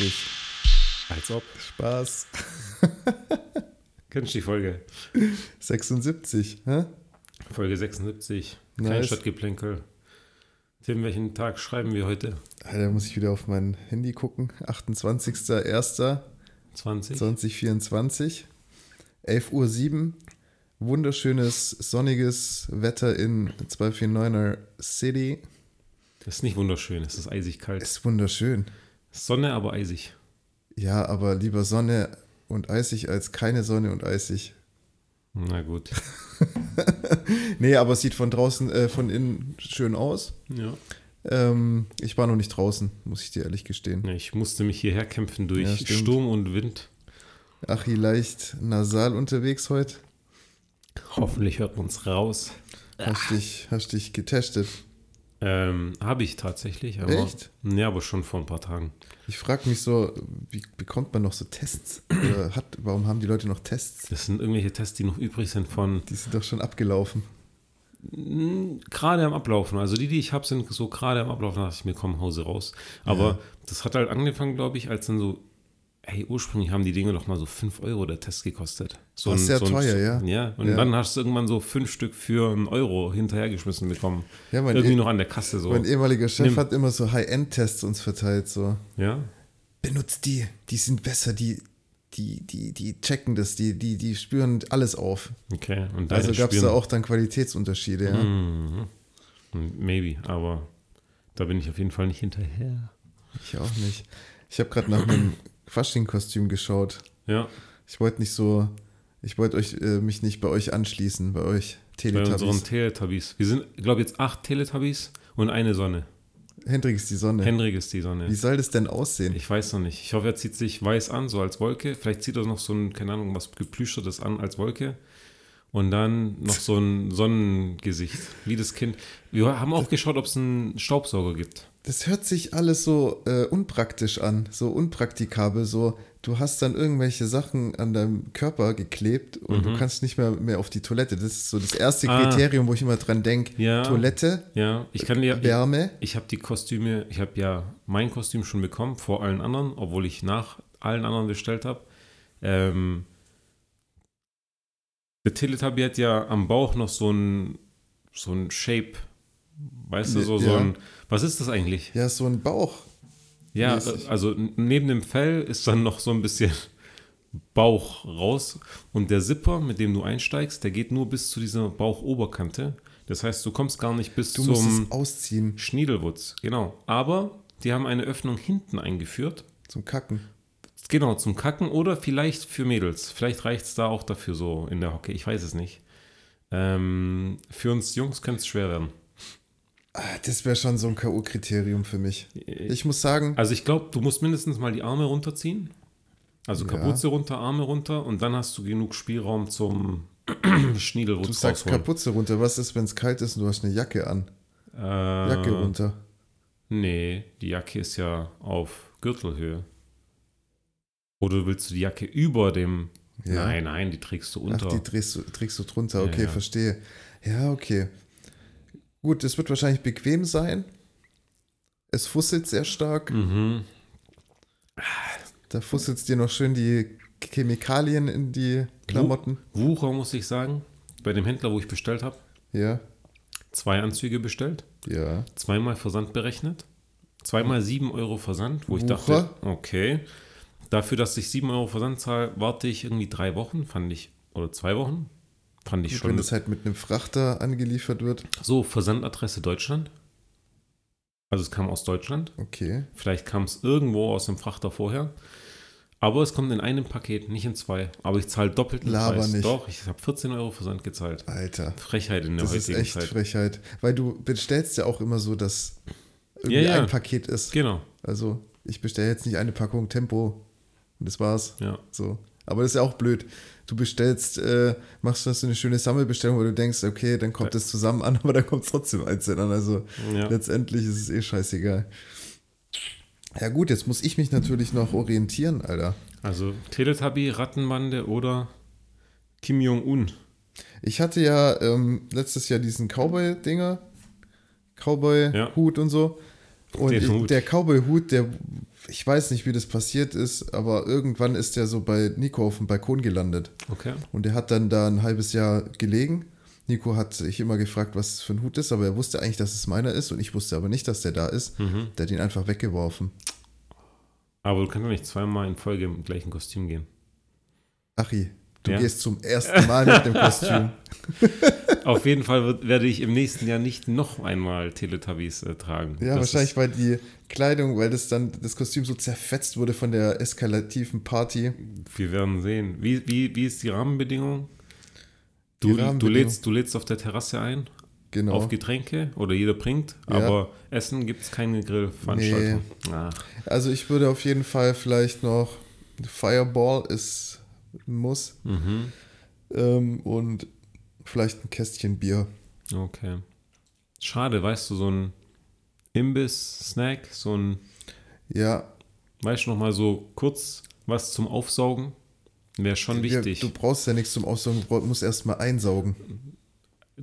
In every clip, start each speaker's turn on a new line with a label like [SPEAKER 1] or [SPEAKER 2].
[SPEAKER 1] 78.
[SPEAKER 2] Als ob.
[SPEAKER 1] Spaß.
[SPEAKER 2] Kennst du die Folge?
[SPEAKER 1] 76, hä?
[SPEAKER 2] Folge 76. Kein
[SPEAKER 1] Nice.
[SPEAKER 2] Stadtgeplänkel. Tim, welchen Tag schreiben wir heute?
[SPEAKER 1] Alter, muss ich wieder auf mein Handy gucken. 28.01.2024.
[SPEAKER 2] 20?
[SPEAKER 1] 11.07 Uhr. Wunderschönes, sonniges Wetter in 249er City.
[SPEAKER 2] Das ist nicht wunderschön, es ist eisig kalt.
[SPEAKER 1] Ist wunderschön.
[SPEAKER 2] Sonne, aber eisig.
[SPEAKER 1] Ja, aber lieber Sonne und eisig als keine Sonne und eisig.
[SPEAKER 2] Na gut.
[SPEAKER 1] Nee, aber es sieht von draußen, äh, von innen schön aus.
[SPEAKER 2] Ja.
[SPEAKER 1] Ähm, ich war noch nicht draußen, muss ich dir ehrlich gestehen.
[SPEAKER 2] Ja, Ich musste mich hierher kämpfen durch
[SPEAKER 1] Ja.
[SPEAKER 2] Sturm und Wind.
[SPEAKER 1] Achi leicht nasal unterwegs heute.
[SPEAKER 2] Hoffentlich hört man es raus.
[SPEAKER 1] Hast dich, hast dich getestet.
[SPEAKER 2] Ähm, Habe ich tatsächlich. Aber,
[SPEAKER 1] Echt?
[SPEAKER 2] Ja, aber schon vor ein paar Tagen.
[SPEAKER 1] Ich frage mich so, wie bekommt man noch so Tests? Hat, warum haben die Leute noch Tests?
[SPEAKER 2] Das sind irgendwelche Tests, die noch übrig sind von
[SPEAKER 1] Die sind doch schon abgelaufen.
[SPEAKER 2] mh, gerade am Ablaufen. Also die, die ich habe, sind so gerade am Ablaufen, dachte ich mir, komm, Hause raus. Aber
[SPEAKER 1] Ja.
[SPEAKER 2] das hat halt angefangen, glaube ich, als dann so, hey, ursprünglich haben die Dinge doch mal so 5 Euro der Test gekostet. So
[SPEAKER 1] Das ist sehr teuer, ja.
[SPEAKER 2] Ja, und
[SPEAKER 1] Ja.
[SPEAKER 2] dann hast du irgendwann so fünf Stück für einen Euro hinterhergeschmissen bekommen.
[SPEAKER 1] Ja, mein,
[SPEAKER 2] Irgendwie
[SPEAKER 1] eh-
[SPEAKER 2] noch an der Kasse so.
[SPEAKER 1] mein ehemaliger Chef
[SPEAKER 2] Nimm.
[SPEAKER 1] hat immer so High-End-Tests uns verteilt. So,
[SPEAKER 2] Ja,
[SPEAKER 1] benutzt die, die sind besser, die, die, die, die checken das, die, die, die spüren alles auf.
[SPEAKER 2] okay. Und
[SPEAKER 1] Also gab es da auch dann Qualitätsunterschiede. Ja.
[SPEAKER 2] Mhm. Maybe, aber da bin ich auf jeden Fall nicht hinterher.
[SPEAKER 1] Ich auch nicht. Ich habe gerade nach einem Fasching-Kostüm geschaut.
[SPEAKER 2] Ja,
[SPEAKER 1] Ich wollte nicht so, ich wollte euch äh, mich nicht bei euch anschließen, bei euch
[SPEAKER 2] bei unseren
[SPEAKER 1] Teletubbies.
[SPEAKER 2] Teletubbies. Wir sind, glaube ich, jetzt acht Teletubbies und eine Sonne.
[SPEAKER 1] Hendrik ist die Sonne.
[SPEAKER 2] Henrik ist die Sonne.
[SPEAKER 1] Wie soll das denn aussehen?
[SPEAKER 2] Ich weiß noch nicht. Ich hoffe, er zieht sich weiß an, so als Wolke. Vielleicht zieht er noch so ein, keine Ahnung, was geplüschtertes an als Wolke. Und dann noch so ein Sonnengesicht, wie das Kind. Wir haben auch geschaut, ob es einen Staubsauger gibt.
[SPEAKER 1] Das hört sich alles so äh, unpraktisch an, so unpraktikabel, so du hast dann irgendwelche Sachen an deinem Körper geklebt und du kannst nicht mehr, mehr auf die Toilette. Das ist so das erste
[SPEAKER 2] Mhm. Ah.
[SPEAKER 1] Kriterium, wo ich immer dran denke.
[SPEAKER 2] Ja.
[SPEAKER 1] Toilette,
[SPEAKER 2] Ja, ich kann dir.
[SPEAKER 1] Wärme.
[SPEAKER 2] Ich habe die Kostüme, ich habe ja mein Kostüm schon bekommen vor allen anderen, obwohl ich nach allen anderen bestellt habe. Ähm, der Teletubby hat ja am Bauch noch so ein, so ein Shape. Weißt du, so, so
[SPEAKER 1] Ja.
[SPEAKER 2] ein. Was ist das eigentlich?
[SPEAKER 1] Ja, so ein Bauch.
[SPEAKER 2] Ja,
[SPEAKER 1] mäßig.
[SPEAKER 2] also neben dem Fell ist dann noch so ein bisschen Bauch raus. Und der Zipper, mit dem du einsteigst, der geht nur bis zu dieser Bauchoberkante. Das heißt, du kommst gar nicht bis
[SPEAKER 1] Du
[SPEAKER 2] zum.
[SPEAKER 1] ausziehen
[SPEAKER 2] Schniedelwutz, genau. Aber die haben eine Öffnung hinten eingeführt.
[SPEAKER 1] zum Kacken.
[SPEAKER 2] Genau, zum Kacken oder vielleicht für Mädels. Vielleicht reicht es da auch dafür so in der Hocke. Ich weiß es nicht. Ähm, für uns Jungs könnte es schwer werden.
[SPEAKER 1] Ah, Das wäre schon so ein K.O.-Kriterium für mich. Ich muss sagen,
[SPEAKER 2] Also ich glaube, du musst mindestens mal die Arme runterziehen. Also
[SPEAKER 1] Ja.
[SPEAKER 2] Kapuze runter, Arme runter und dann hast du genug Spielraum zum
[SPEAKER 1] du
[SPEAKER 2] Schniedelwutz
[SPEAKER 1] sagst
[SPEAKER 2] rausholen.
[SPEAKER 1] Kapuze runter. Was ist, wenn es kalt ist und du hast eine Jacke an?
[SPEAKER 2] Äh,
[SPEAKER 1] Jacke runter.
[SPEAKER 2] Nee, die Jacke ist ja auf Gürtelhöhe. Oder willst du die Jacke über dem...
[SPEAKER 1] Ja.
[SPEAKER 2] Nein, nein, die trägst du unter.
[SPEAKER 1] Ach, die trägst du, trägst du drunter.
[SPEAKER 2] Ja,
[SPEAKER 1] Okay,
[SPEAKER 2] ja.
[SPEAKER 1] verstehe. Ja, okay. Gut, es wird wahrscheinlich bequem sein. Es fusselt sehr stark.
[SPEAKER 2] Mhm.
[SPEAKER 1] Da fusselt dir noch schön die Chemikalien in die Klamotten.
[SPEAKER 2] Wucher, muss ich sagen. Bei dem Händler, wo ich bestellt habe,
[SPEAKER 1] Ja,
[SPEAKER 2] zwei Anzüge bestellt,
[SPEAKER 1] ja.
[SPEAKER 2] zweimal Versand berechnet, zweimal 7 Euro Versand, wo ich
[SPEAKER 1] Wucher?
[SPEAKER 2] dachte, okay, dafür, dass ich 7 Euro Versand zahle, warte ich irgendwie drei Wochen, fand ich, oder zwei Wochen, fand ich
[SPEAKER 1] Gut,
[SPEAKER 2] schon.
[SPEAKER 1] wenn das halt mit einem Frachter angeliefert wird.
[SPEAKER 2] so, Versandadresse Deutschland. Also es kam aus Deutschland.
[SPEAKER 1] Okay.
[SPEAKER 2] Vielleicht kam es irgendwo aus dem Frachter vorher. Aber es kommt in einem Paket, nicht in zwei. Aber ich zahle doppelten
[SPEAKER 1] Laber
[SPEAKER 2] Preis.
[SPEAKER 1] nicht.
[SPEAKER 2] Doch, ich habe 14 Euro Versand gezahlt.
[SPEAKER 1] Alter.
[SPEAKER 2] Frechheit in der
[SPEAKER 1] Das ist
[SPEAKER 2] heutigen
[SPEAKER 1] echt
[SPEAKER 2] Zeit.
[SPEAKER 1] Frechheit. Weil du bestellst ja auch immer so, dass irgendwie
[SPEAKER 2] Ja, ja.
[SPEAKER 1] ein Paket ist.
[SPEAKER 2] Genau,
[SPEAKER 1] Also, ich bestelle jetzt nicht eine Packung Tempo und das war's.
[SPEAKER 2] ja.
[SPEAKER 1] So. Aber das ist ja auch blöd. Du bestellst, äh, machst du eine schöne Sammelbestellung, wo du denkst, okay, dann kommt das zusammen an, aber dann kommt es trotzdem einzeln an. Also
[SPEAKER 2] Ja.
[SPEAKER 1] letztendlich ist es eh scheißegal. Ja gut, jetzt muss ich mich natürlich noch orientieren, Alter.
[SPEAKER 2] Also Teletubby, Rattenbande oder Kim Jong-un.
[SPEAKER 1] Ich hatte ja ähm, letztes Jahr diesen Cowboy-Dinger,
[SPEAKER 2] Ja.
[SPEAKER 1] Cowboy-Hut und so. Und ich,
[SPEAKER 2] Hut.
[SPEAKER 1] der Cowboy-Hut, der ich weiß nicht, wie das passiert ist, aber irgendwann ist er so bei Nico auf dem Balkon gelandet.
[SPEAKER 2] Okay.
[SPEAKER 1] Und er hat dann da ein halbes Jahr gelegen. Nico hat sich immer gefragt, was für ein Hut ist, aber er wusste eigentlich, dass es meiner ist und ich wusste aber nicht, dass der da ist.
[SPEAKER 2] Mhm.
[SPEAKER 1] Der hat ihn einfach weggeworfen.
[SPEAKER 2] Aber du kannst doch nicht zweimal in Folge im gleichen Kostüm gehen.
[SPEAKER 1] Achi, du
[SPEAKER 2] Ja.
[SPEAKER 1] gehst zum ersten Mal mit dem Kostüm.
[SPEAKER 2] Auf jeden Fall wird, werde ich im nächsten Jahr nicht noch einmal Teletubbies äh, tragen.
[SPEAKER 1] Ja,
[SPEAKER 2] Das
[SPEAKER 1] wahrscheinlich, weil die Kleidung, weil das dann das Kostüm so zerfetzt wurde von der eskalativen Party.
[SPEAKER 2] wir werden sehen. Wie, wie, wie ist die Rahmenbedingung?
[SPEAKER 1] Die
[SPEAKER 2] Du, du,
[SPEAKER 1] Rahmenbedingung.
[SPEAKER 2] lädst, du lädst auf der Terrasse ein,
[SPEAKER 1] Genau.
[SPEAKER 2] auf Getränke oder jeder bringt,
[SPEAKER 1] Ja.
[SPEAKER 2] aber Essen gibt es keine Grillveranstaltung. Ach,
[SPEAKER 1] Also ich würde auf jeden Fall vielleicht noch Fireball ist Muss
[SPEAKER 2] mhm.
[SPEAKER 1] ähm, und vielleicht ein Kästchen Bier.
[SPEAKER 2] Okay. Schade, weißt du, so ein Imbiss-Snack, so ein,
[SPEAKER 1] Ja,
[SPEAKER 2] weißt du, noch mal so kurz was zum Aufsaugen, wäre schon
[SPEAKER 1] wir-
[SPEAKER 2] wichtig.
[SPEAKER 1] du brauchst ja nichts zum Aussaugen, du musst erst mal einsaugen.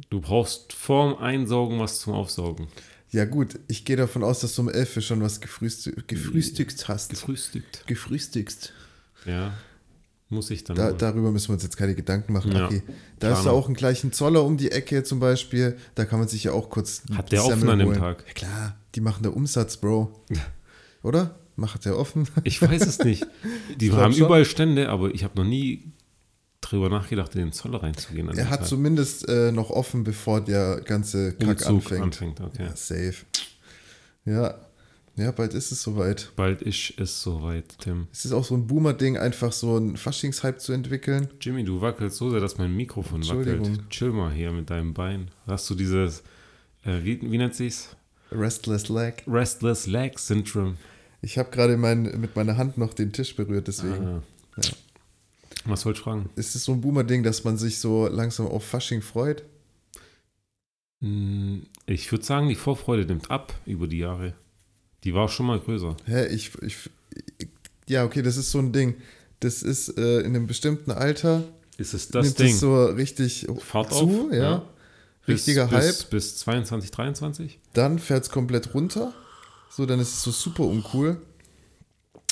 [SPEAKER 2] Du brauchst vorm Einsaugen was zum Aufsaugen.
[SPEAKER 1] Ja gut, ich gehe davon aus, dass du um 11 Uhr schon was gefrühstü gefrühstückt hast.
[SPEAKER 2] Gefrühstückt.
[SPEAKER 1] Gefrühstückt.
[SPEAKER 2] Ja. Muss ich dann.
[SPEAKER 1] Da, darüber müssen wir uns jetzt keine Gedanken machen.
[SPEAKER 2] Ja.
[SPEAKER 1] Okay. Da ist ja
[SPEAKER 2] noch.
[SPEAKER 1] auch ein gleichen Zoller um die Ecke zum Beispiel. Da kann man sich ja auch kurz.
[SPEAKER 2] Hat der
[SPEAKER 1] Semmel
[SPEAKER 2] offen an dem
[SPEAKER 1] holen.
[SPEAKER 2] Tag?
[SPEAKER 1] Ja klar, die machen da Umsatz, Bro. Oder? Macht der offen?
[SPEAKER 2] Ich weiß es nicht. Die haben
[SPEAKER 1] schon.
[SPEAKER 2] überall Stände, aber ich habe noch nie drüber nachgedacht, in den Zoller reinzugehen.
[SPEAKER 1] Er hat
[SPEAKER 2] Tag.
[SPEAKER 1] zumindest äh, noch offen, bevor der ganze Kack
[SPEAKER 2] Umzug
[SPEAKER 1] anfängt.
[SPEAKER 2] anfängt. Okay.
[SPEAKER 1] Ja, safe. Ja. Ja, bald ist es soweit.
[SPEAKER 2] Bald ist es soweit, Tim.
[SPEAKER 1] Es ist auch so ein Boomer-Ding, einfach so einen Faschingshype zu entwickeln.
[SPEAKER 2] Jimmy, du wackelst so sehr, dass mein Mikrofon wackelt. Chill mal hier mit deinem Bein. Hast du dieses, äh, wie, wie nennt sich's?
[SPEAKER 1] Restless Leg.
[SPEAKER 2] Restless Leg Syndrome.
[SPEAKER 1] Ich habe gerade mein, mit meiner Hand noch den Tisch berührt, deswegen.
[SPEAKER 2] Ah.
[SPEAKER 1] Ja.
[SPEAKER 2] Was wollte ich fragen?
[SPEAKER 1] Ist es so ein Boomer-Ding, dass man sich so langsam auf Fasching freut?
[SPEAKER 2] Hm, Ich würde sagen, die Vorfreude nimmt ab über die Jahre. Die war schon mal größer.
[SPEAKER 1] Hä, ich, ich, ja, okay, das ist so ein Ding. Das ist äh, in einem bestimmten Alter,
[SPEAKER 2] Ist es das
[SPEAKER 1] nimmt
[SPEAKER 2] Ding?
[SPEAKER 1] es so richtig
[SPEAKER 2] Fahrt
[SPEAKER 1] zu,
[SPEAKER 2] auf?
[SPEAKER 1] ja.
[SPEAKER 2] Bis-
[SPEAKER 1] Richtiger
[SPEAKER 2] bis,
[SPEAKER 1] Hype.
[SPEAKER 2] Bis 22, 23?
[SPEAKER 1] Dann fährt es komplett runter. So, dann ist es so super uncool.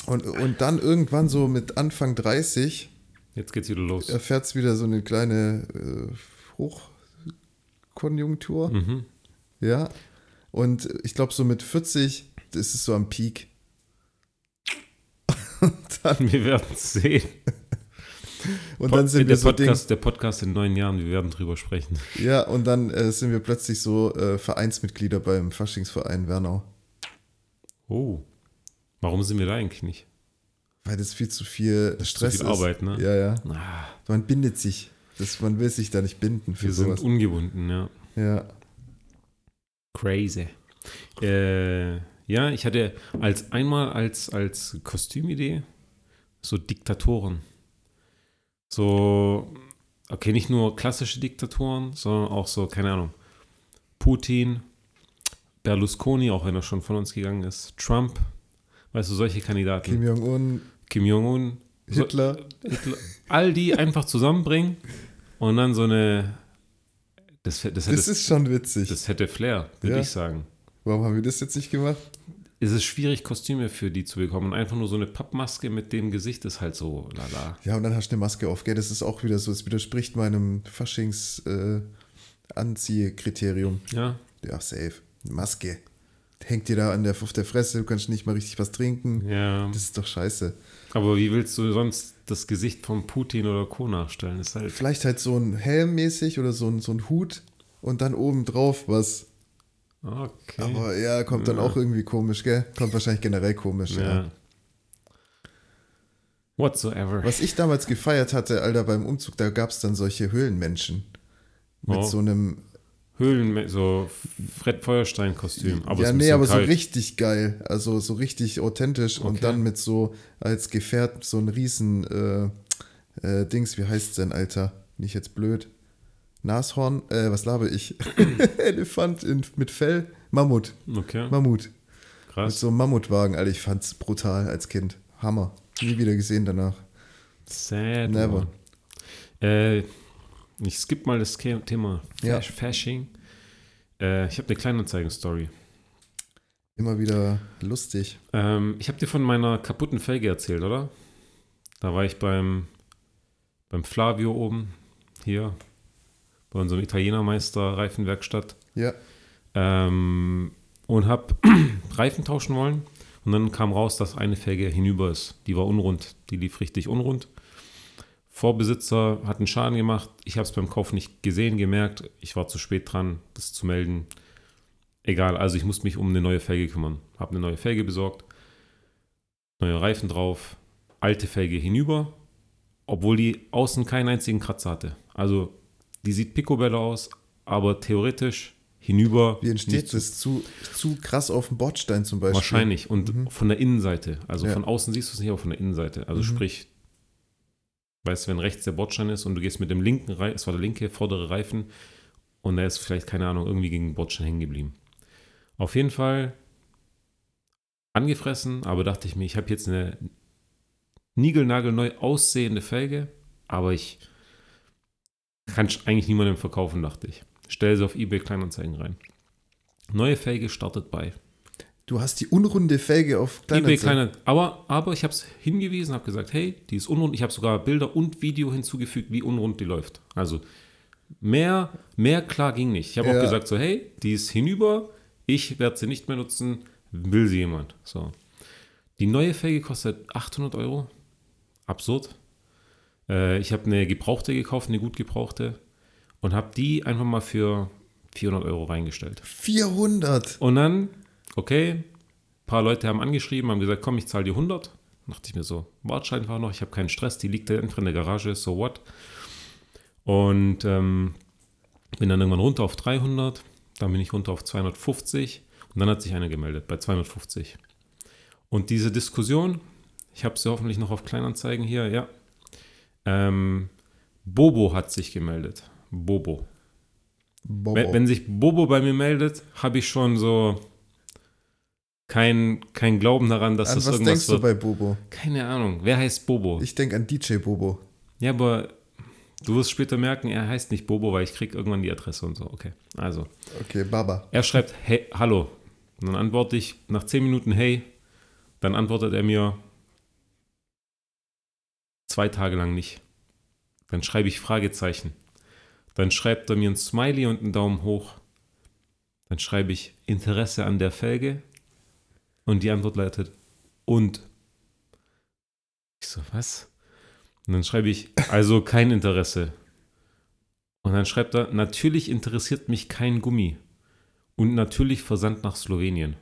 [SPEAKER 1] Und, und dann irgendwann so mit Anfang 30
[SPEAKER 2] Jetzt geht's wieder los.
[SPEAKER 1] erfährt es wieder so eine kleine äh, Hochkonjunktur.
[SPEAKER 2] Mhm.
[SPEAKER 1] Ja. Und ich glaube, so mit 40 ist es so am Peak. dann,
[SPEAKER 2] Wir werden es sehen.
[SPEAKER 1] und dann sind
[SPEAKER 2] der,
[SPEAKER 1] wir so Ding,
[SPEAKER 2] Podcast, der Podcast in neun Jahren, wir werden drüber sprechen.
[SPEAKER 1] Ja, und dann äh, sind wir plötzlich so äh, Vereinsmitglieder beim Faschingsverein Wernau.
[SPEAKER 2] Oh. Warum sind wir da eigentlich nicht?
[SPEAKER 1] Weil das viel zu viel
[SPEAKER 2] Das ist
[SPEAKER 1] Stress
[SPEAKER 2] zu viel
[SPEAKER 1] ist.
[SPEAKER 2] Arbeit, ne?
[SPEAKER 1] Ja, ja.
[SPEAKER 2] Ah,
[SPEAKER 1] Man bindet sich. Das, man will sich da nicht binden für
[SPEAKER 2] wir sind
[SPEAKER 1] sowas.
[SPEAKER 2] ungebunden, ja.
[SPEAKER 1] Ja.
[SPEAKER 2] Crazy. Äh, ja, ich hatte als einmal als, als Kostümidee so Diktatoren. So, okay, nicht nur klassische Diktatoren, sondern auch so, keine Ahnung, Putin, Berlusconi, auch wenn er schon von uns gegangen ist, Trump, weißt du, solche Kandidaten.
[SPEAKER 1] Kim Jong-un,
[SPEAKER 2] Kim Jong-un, so-
[SPEAKER 1] Hitler.
[SPEAKER 2] Hitler, all die einfach zusammenbringen und dann so eine, das, das, hätte,
[SPEAKER 1] Das ist schon witzig.
[SPEAKER 2] das hätte Flair, würde
[SPEAKER 1] Ja.
[SPEAKER 2] ich sagen.
[SPEAKER 1] Warum haben wir das jetzt nicht gemacht?
[SPEAKER 2] es ist schwierig, Kostüme für die zu bekommen. Und einfach nur so eine Pappmaske mit dem Gesicht ist halt so lala.
[SPEAKER 1] Ja, und dann hast du eine Maske auf, gell? Das ist auch wieder so, es widerspricht meinem Faschings-Anziehkriterium.
[SPEAKER 2] Ja,
[SPEAKER 1] ja, safe. Maske. Hängt dir da an der, auf der Fresse, du kannst nicht mal richtig was trinken.
[SPEAKER 2] ja.
[SPEAKER 1] Das ist doch scheiße.
[SPEAKER 2] Aber wie willst du sonst das Gesicht von Putin oder Co. nachstellen? Ist halt.
[SPEAKER 1] Vielleicht halt so ein Helm mäßig oder so ein, so ein Hut und dann oben drauf was.
[SPEAKER 2] Okay.
[SPEAKER 1] Aber ja, kommt dann
[SPEAKER 2] Ja.
[SPEAKER 1] auch irgendwie komisch, gell? Kommt wahrscheinlich generell komisch, ja.
[SPEAKER 2] ja. Whatsoever.
[SPEAKER 1] Was ich damals gefeiert hatte, Alter, beim Umzug, da gab es dann solche Höhlenmenschen. Mit
[SPEAKER 2] Oh.
[SPEAKER 1] so einem.
[SPEAKER 2] Höhlen, so Fred Feuerstein-Kostüm. Aber
[SPEAKER 1] ja, nee, aber so
[SPEAKER 2] kalt.
[SPEAKER 1] richtig geil. Also so richtig authentisch und
[SPEAKER 2] Okay.
[SPEAKER 1] dann mit so als Gefährt so ein riesen äh, äh, Dings, wie heißt's denn, Alter? Nicht jetzt blöd. Nashorn, äh, was labe ich? Elefant in, mit Fell, Mammut,
[SPEAKER 2] Okay,
[SPEAKER 1] Mammut. Mit
[SPEAKER 2] krass.
[SPEAKER 1] so einem Mammutwagen, Alter, ich fand's brutal als Kind. Hammer. Nie wieder gesehen danach.
[SPEAKER 2] Sad.
[SPEAKER 1] Never.
[SPEAKER 2] Äh, ich skippe mal das Thema
[SPEAKER 1] Ja.
[SPEAKER 2] Fash Fashing. Äh, ich habe eine Kleinanzeigen-Story.
[SPEAKER 1] Immer wieder lustig.
[SPEAKER 2] Ähm, ich habe dir von meiner kaputten Felge erzählt, oder? Da war ich beim, beim Flavio oben, hier, bei unserem Italienermeister Reifenwerkstatt.
[SPEAKER 1] Ja.
[SPEAKER 2] Ähm, und habe Reifen tauschen wollen. Und dann kam raus, dass eine Felge hinüber ist. Die war unrund. Die lief richtig unrund. Vorbesitzer hat einen Schaden gemacht. Ich habe es beim Kauf nicht gesehen, gemerkt. Ich war zu spät dran, das zu melden. Egal, also ich musste mich um eine neue Felge kümmern. Habe eine neue Felge besorgt. Neue Reifen drauf. Alte Felge hinüber. Obwohl die außen keinen einzigen Kratzer hatte. Also die sieht picobello aus, aber theoretisch hinüber.
[SPEAKER 1] Wie entsteht das? Zu, zu krass auf dem Bordstein zum Beispiel.
[SPEAKER 2] Wahrscheinlich. Und von der Innenseite. Also
[SPEAKER 1] Ja.
[SPEAKER 2] von außen siehst du es nicht, aber von der Innenseite. Also sprich, weißt du, wenn rechts der Bordstein ist und du gehst mit dem linken Reifen, es war der linke vordere Reifen und der ist vielleicht, keine Ahnung, irgendwie gegen den Bordstein hängen geblieben. Auf jeden Fall angefressen, aber dachte ich mir, ich habe jetzt eine niegelnagelneu aussehende Felge, aber ich kann sch- eigentlich niemandem verkaufen, dachte ich. Stell sie auf eBay Kleinanzeigen rein. Neue Felge startet bei.
[SPEAKER 1] Du hast die unrunde Felge auf
[SPEAKER 2] eBay
[SPEAKER 1] Kleinanzeigen.
[SPEAKER 2] aber, aber ich habe es hingewiesen, habe gesagt, hey, die ist unrund. Ich habe sogar Bilder und Video hinzugefügt, wie unrund die läuft. Also mehr, mehr klar ging nicht. Ich habe
[SPEAKER 1] Ja.
[SPEAKER 2] auch gesagt, so, hey, die ist hinüber, ich werde sie nicht mehr nutzen, will sie jemand. So. Die neue Felge kostet 800 Euro. Absurd. Äh, ich habe eine gebrauchte gekauft, eine gut gebrauchte, und habe die einfach mal für 400 Euro reingestellt.
[SPEAKER 1] 400.
[SPEAKER 2] Und dann, okay, ein paar Leute haben angeschrieben, haben gesagt, komm, ich zahle dir 100. Dachte ich mir so, warte einfach noch, ich habe keinen Stress, die liegt da einfach in der Garage, so what. Und ähm, bin dann irgendwann runter auf 300, dann bin ich runter auf 250 und dann hat sich einer gemeldet bei 250. Und diese Diskussion, ich habe sie hoffentlich noch auf Kleinanzeigen hier, ja. Ähm, Bobo hat sich gemeldet. Bobo.
[SPEAKER 1] Bobo.
[SPEAKER 2] Wenn, wenn sich Bobo bei mir meldet, habe ich schon so kein, kein Glauben daran, dass
[SPEAKER 1] An
[SPEAKER 2] das
[SPEAKER 1] was
[SPEAKER 2] irgendwas
[SPEAKER 1] denkst du
[SPEAKER 2] wird.
[SPEAKER 1] bei Bobo?
[SPEAKER 2] Keine Ahnung. Wer heißt Bobo?
[SPEAKER 1] Ich denke an DJ Bobo.
[SPEAKER 2] ja, aber du wirst später merken, er heißt nicht Bobo, weil ich krieg irgendwann die Adresse und so. Okay. Also,
[SPEAKER 1] Okay, Baba.
[SPEAKER 2] er schreibt, hey, hallo. Und dann antworte ich nach 10 Minuten, hey. Dann antwortet er mir zwei Tage lang nicht. Dann schreibe ich Fragezeichen. Dann schreibt er mir ein Smiley und einen Daumen hoch. Dann schreibe ich Interesse an der Felge. Und die Antwort lautet und. Ich so, was? Und dann schreibe ich, also kein Interesse. Und dann schreibt er, natürlich interessiert mich kein Gummi. Und natürlich Versand nach Slowenien.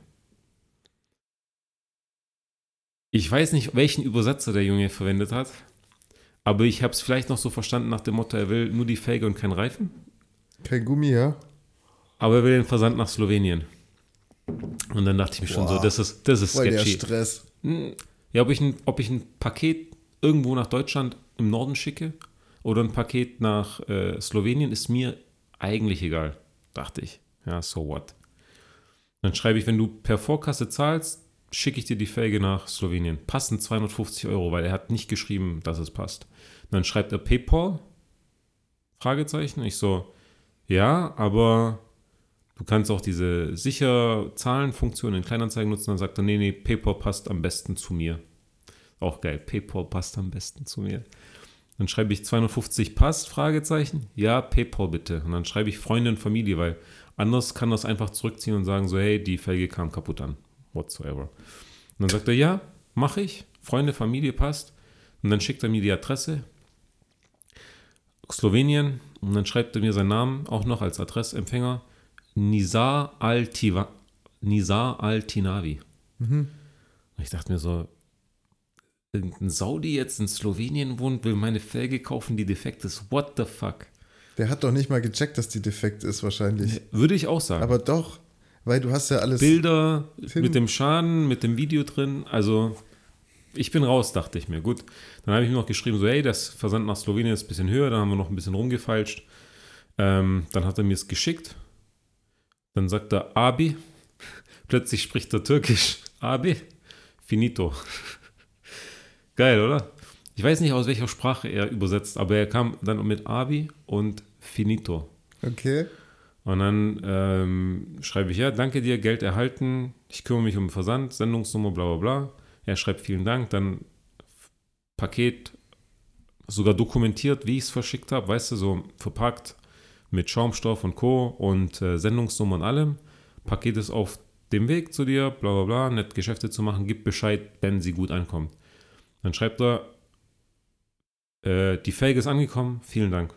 [SPEAKER 2] Ich weiß nicht, welchen Übersetzer der Junge verwendet hat, aber ich habe es vielleicht noch so verstanden nach dem Motto, er will nur die Felge und keinen Reifen,
[SPEAKER 1] Kein Gummi, ja?
[SPEAKER 2] aber er will den Versand nach Slowenien. Und dann dachte ich mir schon so, das ist, das ist
[SPEAKER 1] Voll der
[SPEAKER 2] sketchy.
[SPEAKER 1] Stress.
[SPEAKER 2] Ja, ob ich, ein, ob ich ein Paket irgendwo nach Deutschland im Norden schicke oder ein Paket nach äh, Slowenien, ist mir eigentlich egal, dachte ich. Ja, so what. Dann schreibe ich, wenn du per Vorkasse zahlst, schicke ich dir die Felge nach Slowenien. Passen 250 Euro, weil er hat nicht geschrieben, dass es passt. Dann schreibt er PayPal? Fragezeichen. Ich so, ja, aber du kannst auch diese sicher-Zahlen-Funktion in Kleinanzeigen nutzen. Dann sagt er, nee, nee, PayPal passt am besten zu mir. Auch geil, PayPal passt am besten zu mir. Dann schreibe ich 250 passt, Fragezeichen. Ja, PayPal bitte. Und dann schreibe ich Freunde und Familie, weil anders kann das einfach zurückziehen und sagen so, hey, die Felge kam kaputt an. Whatsoever. Und dann sagt er, ja, mache ich. Freunde, Familie passt. Und dann schickt er mir die Adresse. Slowenien. Und dann schreibt er mir seinen Namen auch noch als Adressempfänger. Nizar Altiva, Nizar Altinavi. Und ich dachte mir so, irgendein Saudi jetzt in Slowenien wohnt, will meine Felge kaufen, die defekt ist. What the fuck?
[SPEAKER 1] Der hat doch nicht mal gecheckt, dass die defekt ist, wahrscheinlich.
[SPEAKER 2] Würde ich auch sagen.
[SPEAKER 1] Aber doch, weil du hast ja alles.
[SPEAKER 2] Bilder
[SPEAKER 1] Film-
[SPEAKER 2] mit dem Schaden, mit dem Video drin. Also, ich bin raus, dachte ich mir. Gut, dann habe ich ihm noch geschrieben, so, hey, das Versand nach Slowenien ist ein bisschen höher. Dann haben wir noch ein bisschen rumgefeilscht. Ähm, dann hat er mir es geschickt. Dann sagt er, Abi. Plötzlich spricht er Türkisch. Abi. Finito. Geil, oder? Ich weiß nicht, aus welcher Sprache er übersetzt, aber er kam dann mit Abi und Finito.
[SPEAKER 1] Okay.
[SPEAKER 2] Und dann ähm, schreibe ich, ja, danke dir, Geld erhalten, ich kümmere mich um Versand, Sendungsnummer, bla bla bla. Er schreibt vielen Dank, dann Paket sogar dokumentiert, wie ich es verschickt habe, weißt du, so verpackt mit Schaumstoff und Co. und äh, Sendungsnummer und allem. Paket ist auf dem Weg zu dir, bla bla bla, nett Geschäfte zu machen, gib Bescheid, wenn sie gut ankommt. Dann schreibt er, äh, die Felge ist angekommen, vielen Dank.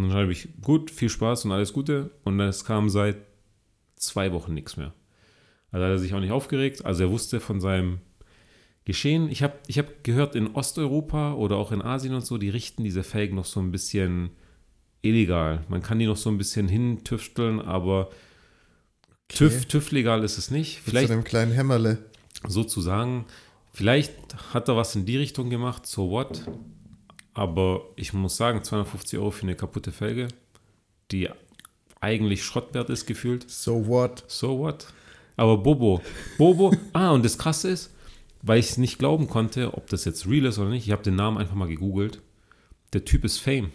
[SPEAKER 2] Und dann schreibe ich, gut, viel Spaß und alles Gute. Und es kam seit zwei Wochen nichts mehr. Also hat er sich auch nicht aufgeregt. Also er wusste von seinem Geschehen. Ich habe ich hab gehört, in Osteuropa oder auch in Asien und so, die richten diese Felgen noch so ein bisschen illegal. Man kann die noch so ein bisschen hintüfteln, aber TÜV, TÜV legal ist es nicht. Vielleicht
[SPEAKER 1] einem kleinen Hämmerle.
[SPEAKER 2] sozusagen, vielleicht hat er was in die Richtung gemacht, so what. Aber ich muss sagen, 250 Euro für eine kaputte Felge, die eigentlich Schrott wert ist, gefühlt.
[SPEAKER 1] So what?
[SPEAKER 2] So what? Aber Bobo, Bobo, ah, und das Krasse ist, weil ich es nicht glauben konnte, ob das jetzt real ist oder nicht, ich habe den Namen einfach mal gegoogelt. Der Typ ist Fame.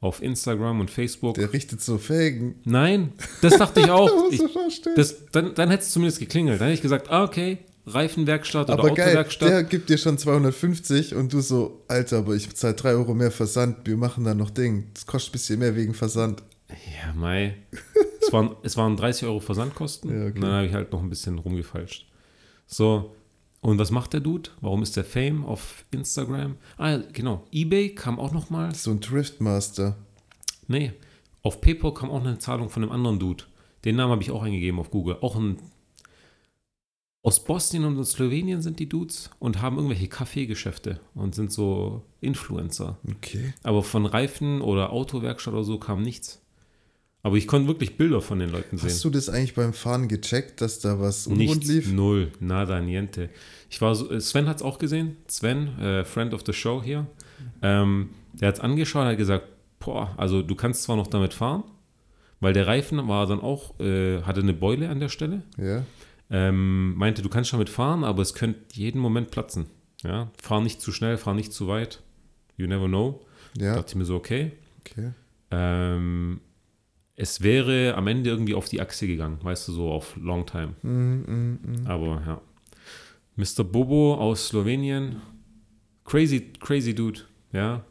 [SPEAKER 2] Auf Instagram und Facebook.
[SPEAKER 1] Der richtet so Felgen.
[SPEAKER 2] Nein, das dachte ich auch. Ich, das, dann, dann hätte es zumindest geklingelt. Dann hätte ich gesagt, ah, okay, Reifenwerkstatt oder
[SPEAKER 1] aber geil,
[SPEAKER 2] Autowerkstatt.
[SPEAKER 1] der gibt dir schon 250 und du so, Alter, aber ich bezahle 3 Euro mehr Versand, wir machen da noch Ding. Das kostet ein bisschen mehr wegen Versand.
[SPEAKER 2] Ja, Mai. es, waren, es waren 30 Euro Versandkosten.
[SPEAKER 1] Ja, okay.
[SPEAKER 2] Und dann habe ich halt noch ein bisschen rumgefalscht. So, und was macht der Dude? Warum ist der Fame auf Instagram? Ah, genau. Ebay kam auch noch mal.
[SPEAKER 1] So ein Driftmaster.
[SPEAKER 2] Nee, auf PayPal kam auch eine Zahlung von einem anderen Dude. Den Namen habe ich auch eingegeben auf Google. Auch ein. Aus Bosnien und Slowenien sind die Dudes und haben irgendwelche Kaffeegeschäfte und sind so Influencer.
[SPEAKER 1] Okay.
[SPEAKER 2] Aber von Reifen oder Autowerkstatt oder so kam nichts. Aber ich konnte wirklich Bilder von den Leuten sehen.
[SPEAKER 1] Hast du das eigentlich beim Fahren gecheckt, dass da was unrund lief?
[SPEAKER 2] null, nada, niente. Ich war so, Sven hat es auch gesehen. Sven, äh, Friend of the Show hier. Ähm, der hat es angeschaut und hat gesagt, boah, also du kannst zwar noch damit fahren, weil der Reifen war dann auch, äh, hatte eine Beule an der Stelle.
[SPEAKER 1] Ja.
[SPEAKER 2] Ähm, meinte, du kannst damit fahren, aber es könnte jeden Moment platzen. Ja, fahr nicht zu schnell, fahr nicht zu weit. You never know.
[SPEAKER 1] Ja.
[SPEAKER 2] Dachte ich mir so, okay.
[SPEAKER 1] Okay.
[SPEAKER 2] Ähm, es wäre am Ende irgendwie auf die Achse gegangen, weißt du, so auf Long Time.
[SPEAKER 1] Mm, mm, mm.
[SPEAKER 2] Aber ja. Mr. Bobo aus Slowenien. Crazy, crazy Dude. Ja.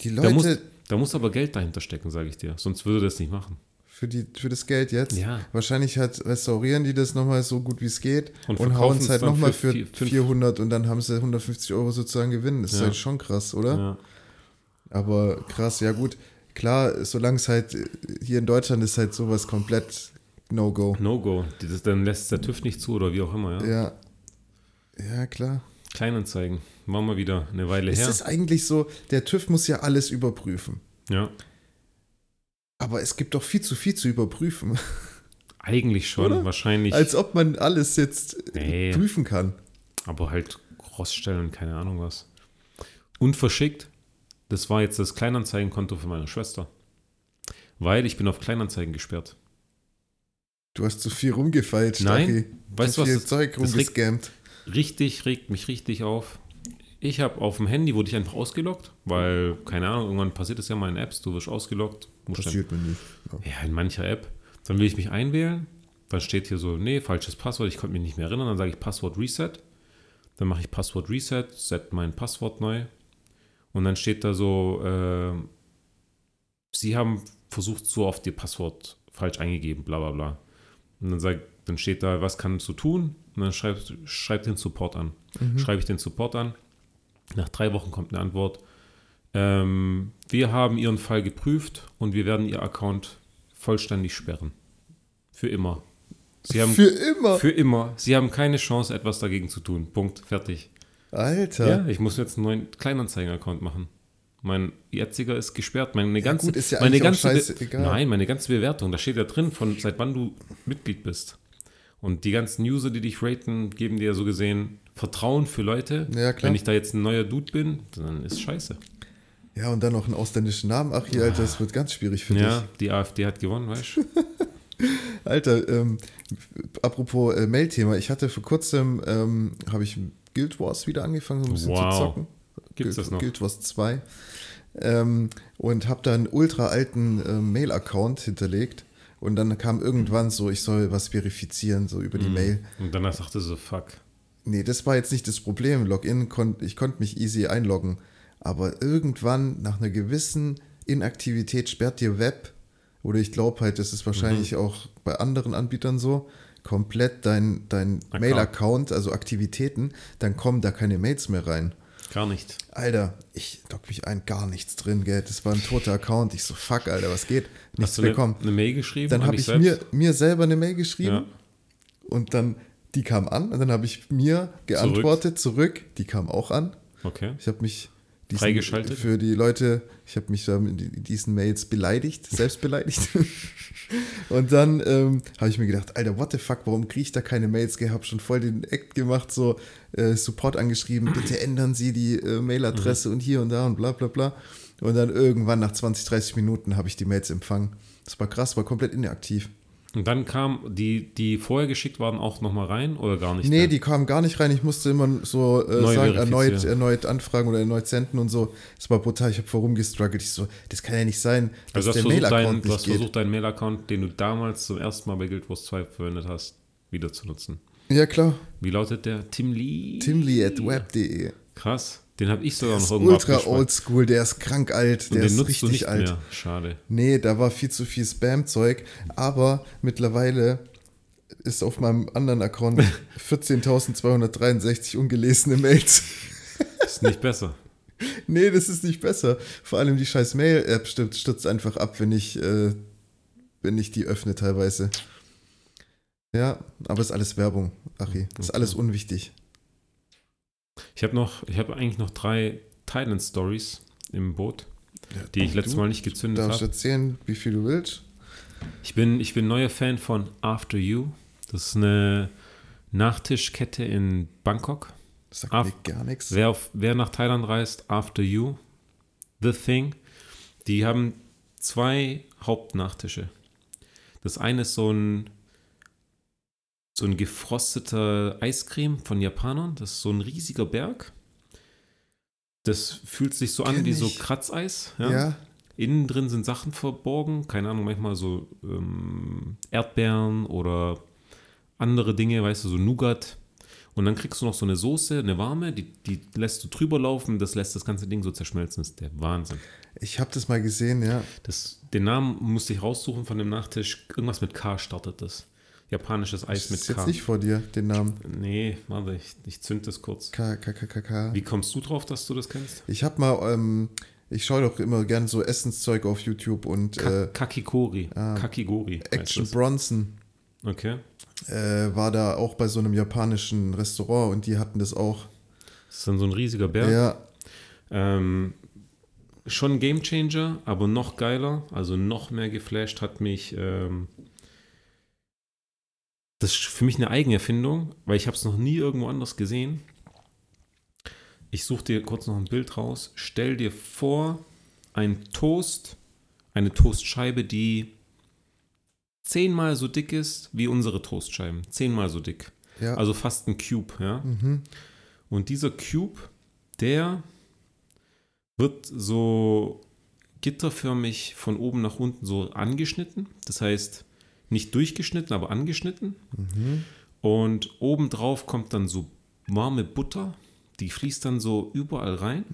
[SPEAKER 1] Die
[SPEAKER 2] Da muss,
[SPEAKER 1] Leute
[SPEAKER 2] da muss aber Geld dahinter stecken, sage ich dir. Sonst würde das nicht machen.
[SPEAKER 1] Für, die, für das Geld jetzt,
[SPEAKER 2] Ja.
[SPEAKER 1] wahrscheinlich halt restaurieren die das nochmal so gut wie es geht
[SPEAKER 2] Und
[SPEAKER 1] und, hauen
[SPEAKER 2] es
[SPEAKER 1] halt nochmal
[SPEAKER 2] für
[SPEAKER 1] für,
[SPEAKER 2] vier- fünf-
[SPEAKER 1] 400 und dann haben sie 150 Euro sozusagen Gewinn. Das ist
[SPEAKER 2] Ja.
[SPEAKER 1] halt schon krass, oder?
[SPEAKER 2] Ja.
[SPEAKER 1] Aber krass, ja gut. Klar, solange es halt hier in Deutschland ist halt sowas komplett No-Go.
[SPEAKER 2] No-Go. Das- Dann lässt der TÜV nicht zu oder wie auch immer. Ja.
[SPEAKER 1] Ja. Ja, klar.
[SPEAKER 2] Kleinanzeigen. War mal wieder eine Weile
[SPEAKER 1] Ist
[SPEAKER 2] her.
[SPEAKER 1] es eigentlich so, der TÜV muss ja alles überprüfen.
[SPEAKER 2] Ja.
[SPEAKER 1] Aber es gibt doch viel zu viel zu überprüfen.
[SPEAKER 2] Eigentlich schon.
[SPEAKER 1] Oder?
[SPEAKER 2] Wahrscheinlich.
[SPEAKER 1] Als ob man alles jetzt
[SPEAKER 2] Nee.
[SPEAKER 1] prüfen kann.
[SPEAKER 2] aber halt Crossstellen keine Ahnung was. Und verschickt. Das war jetzt das Kleinanzeigenkonto für meine Schwester. Weil ich bin auf Kleinanzeigen gesperrt.
[SPEAKER 1] Du hast zu viel rumgefeilt,
[SPEAKER 2] Nein.
[SPEAKER 1] Stachy.
[SPEAKER 2] Weißt du was?
[SPEAKER 1] viel
[SPEAKER 2] Das,
[SPEAKER 1] Zeug
[SPEAKER 2] das regt, richtig, regt mich richtig auf. Ich habe auf dem Handy, wurde ich einfach ausgeloggt, weil, keine Ahnung, irgendwann passiert es ja mal in Apps, du wirst dann-
[SPEAKER 1] Passiert mir nicht. Ja.
[SPEAKER 2] Ja, in mancher App. Dann will ich mich einwählen. Dann steht hier so, nee, falsches Passwort, ich konnte mich nicht mehr erinnern. Dann sage ich Passwort Reset. Dann mache ich Passwort Reset, set mein Passwort neu. Und dann steht da so, äh, Sie haben versucht, so oft Ihr Passwort falsch eingegeben, bla bla bla. Und dann, sag, dann steht da, was kannst du tun? Und dann schreibt, schreibt den Support an. Schreibe ich den Support an. Nach drei Wochen kommt eine Antwort. Ähm, wir haben Ihren Fall geprüft und wir werden Ihr Account vollständig sperren. Für immer. Sie haben
[SPEAKER 1] Für immer.
[SPEAKER 2] für immer. Sie haben keine Chance, etwas dagegen zu tun. Punkt. Fertig.
[SPEAKER 1] Alter.
[SPEAKER 2] Ja, ich muss jetzt einen neuen Kleinanzeigen-Account machen. Mein jetziger ist gesperrt. Meine ganze,
[SPEAKER 1] gut, ist ja
[SPEAKER 2] meine ganze
[SPEAKER 1] scheißegal.
[SPEAKER 2] Nein, meine ganze Bewertung, da steht ja drin, von seit wann du Mitglied bist. Und die ganzen User, die dich raten, geben dir so gesehen Vertrauen für Leute.
[SPEAKER 1] Ja, klar.
[SPEAKER 2] Wenn ich da jetzt ein neuer Dude bin, dann ist scheiße.
[SPEAKER 1] Ja, und dann noch einen ausländischen Namen. Ach hier, Alter, das wird ganz schwierig für
[SPEAKER 2] Ja, die AfD hat gewonnen, weißt du?
[SPEAKER 1] dich. Alter, ähm, apropos äh, Mail-Thema. Ich hatte vor kurzem, ähm, habe ich Guild Wars wieder angefangen, so ein bisschen
[SPEAKER 2] Wow.
[SPEAKER 1] zu zocken.
[SPEAKER 2] Gibt's
[SPEAKER 1] Guild,
[SPEAKER 2] das noch?
[SPEAKER 1] Guild Wars 2. Ähm, und habe da einen ultra alten äh, Mail-Account hinterlegt. Und dann kam irgendwann so, ich soll was verifizieren, so über die Mail.
[SPEAKER 2] Und danach sagte so, fuck.
[SPEAKER 1] Nee, das war jetzt nicht das Problem. Login, kon ich konnte mich easy einloggen. Aber irgendwann, nach einer gewissen Inaktivität, sperrt dir Web, oder ich glaube halt, das ist wahrscheinlich auch bei anderen Anbietern so, komplett dein, dein
[SPEAKER 2] Account.
[SPEAKER 1] Mail-Account, also Aktivitäten, dann kommen da keine Mails mehr rein.
[SPEAKER 2] Gar nicht.
[SPEAKER 1] Alter, ich log mich ein, gar nichts drin, gell. Das war ein toter Account. Ich so, fuck, Alter, was geht? Nichts
[SPEAKER 2] Hast du eine,
[SPEAKER 1] bekommen.
[SPEAKER 2] eine Mail geschrieben?
[SPEAKER 1] Dann
[SPEAKER 2] an
[SPEAKER 1] habe ich
[SPEAKER 2] selbst?
[SPEAKER 1] mir, mir selber eine Mail geschrieben
[SPEAKER 2] Ja.
[SPEAKER 1] und dann, die kam an und dann habe ich mir geantwortet, zurück. die kam auch an.
[SPEAKER 2] Okay.
[SPEAKER 1] Ich habe mich diesen,
[SPEAKER 2] Freigeschaltet?
[SPEAKER 1] für die Leute, ich habe mich da mit diesen Mails beleidigt, selbst beleidigt. und dann ähm, habe ich mir gedacht, Alter, what the fuck, warum kriege ich da keine Mails? Ich habe schon voll den Act gemacht, so äh, Support angeschrieben, bitte ändern Sie die äh, Mailadresse und hier und da und bla bla bla. Und dann irgendwann nach 20, 30 Minuten habe ich die Mails empfangen. Das war krass, war komplett inaktiv.
[SPEAKER 2] Und dann kam die, die vorher geschickt waren, auch nochmal rein oder gar nicht?
[SPEAKER 1] Nee,
[SPEAKER 2] mehr?
[SPEAKER 1] die kamen gar nicht rein. Ich musste immer so äh, sagen, erneut, erneut anfragen oder erneut senden und so. Das war brutal. Ich habe vorum gestruggelt. Ich so, das kann ja nicht sein, dass
[SPEAKER 2] Also du hast, versucht, dein, du hast versucht, deinen Mail-Account, den du damals zum ersten Mal bei Guild Wars 2 verwendet hast, wieder zu nutzen.
[SPEAKER 1] Ja, klar.
[SPEAKER 2] Wie lautet der? Tim Lee?
[SPEAKER 1] Timly at web.de.
[SPEAKER 2] Krass. Den habe ich sogar
[SPEAKER 1] Der
[SPEAKER 2] noch irgendwo
[SPEAKER 1] ultra
[SPEAKER 2] abgespeichert.
[SPEAKER 1] oldschool. Der ist krank alt. Der
[SPEAKER 2] den
[SPEAKER 1] ist
[SPEAKER 2] nutzt
[SPEAKER 1] richtig
[SPEAKER 2] du nicht
[SPEAKER 1] alt.
[SPEAKER 2] mehr. Schade.
[SPEAKER 1] Nee, da war viel zu viel Spam-Zeug. Aber mittlerweile ist auf meinem anderen Account 14.263 ungelesene Mails.
[SPEAKER 2] Ist nicht besser.
[SPEAKER 1] Nee, das ist nicht besser. Vor allem die scheiß Mail-App stürzt, stürzt einfach ab, wenn ich, äh, wenn ich die öffne teilweise. Ja, aber ist alles Werbung, Achi. Ist
[SPEAKER 2] Okay.
[SPEAKER 1] alles unwichtig.
[SPEAKER 2] Ich habe noch, ich habe eigentlich noch drei Thailand Stories im Boot, die ich letztes Mal nicht gezündet
[SPEAKER 1] Darfst
[SPEAKER 2] habe.
[SPEAKER 1] erzählen, wie viel du willst?
[SPEAKER 2] Ich bin, ich bin neuer Fan von After You. Das ist eine Nachtischkette in Bangkok.
[SPEAKER 1] Sagt
[SPEAKER 2] Ah,
[SPEAKER 1] mir gar nichts.
[SPEAKER 2] Wer, auf, wer nach Thailand reist, After You, The Thing, die haben zwei Hauptnachtische. Das eine ist so ein, so ein gefrosteter Eiscreme von Japanern. Das ist so ein riesiger Berg. Das fühlt sich so an
[SPEAKER 1] Kenn
[SPEAKER 2] wie so
[SPEAKER 1] ich.
[SPEAKER 2] Kratzeis.
[SPEAKER 1] Ja,
[SPEAKER 2] Innen drin sind Sachen verborgen, keine Ahnung, manchmal so ähm, Erdbeeren oder andere Dinge, weißt du, so Nougat. Und dann kriegst du noch so eine Soße, eine warme, die, die lässt du drüber laufen, das lässt das ganze Ding so zerschmelzen. Das ist der Wahnsinn.
[SPEAKER 1] ich habe das mal gesehen, ja.
[SPEAKER 2] Das, den Namen musste ich raussuchen von dem Nachtisch. Irgendwas mit K startet das. Japanisches Eis mit
[SPEAKER 1] ist jetzt
[SPEAKER 2] K.
[SPEAKER 1] nicht vor dir, den Namen.
[SPEAKER 2] Nee, warte, ich, ich zünd das kurz.
[SPEAKER 1] K, K, K, K, K.
[SPEAKER 2] Wie kommst du drauf, dass du das kennst?
[SPEAKER 1] Ich habe mal, ähm, ich schaue doch immer gern so Essenszeug auf YouTube und
[SPEAKER 2] Ka
[SPEAKER 1] äh,
[SPEAKER 2] Kakikori. Kakigori. heißt
[SPEAKER 1] Action. Bronson
[SPEAKER 2] Okay.
[SPEAKER 1] äh, war da auch bei so einem japanischen Restaurant und die hatten das auch.
[SPEAKER 2] Das ist dann so ein riesiger Berg.
[SPEAKER 1] Ja,
[SPEAKER 2] Ähm, schon Game Changer, aber noch geiler, also noch mehr geflasht hat mich. Ähm, das ist für mich eine Eigenerfindung, weil ich habe es noch nie irgendwo anders gesehen. Ich suche dir kurz noch ein Bild raus. Stell dir vor, ein Toast, eine Toastscheibe, die zehnmal so dick ist wie unsere Toastscheiben. Zehnmal so dick.
[SPEAKER 1] ja.
[SPEAKER 2] Also fast ein Cube, ja.
[SPEAKER 1] mhm.
[SPEAKER 2] Und dieser Cube, der wird so gitterförmig von oben nach unten so angeschnitten. Das heißt, nicht durchgeschnitten, aber angeschnitten.
[SPEAKER 1] Mhm.
[SPEAKER 2] Und obendrauf kommt dann so warme Butter. Die fließt dann so überall rein.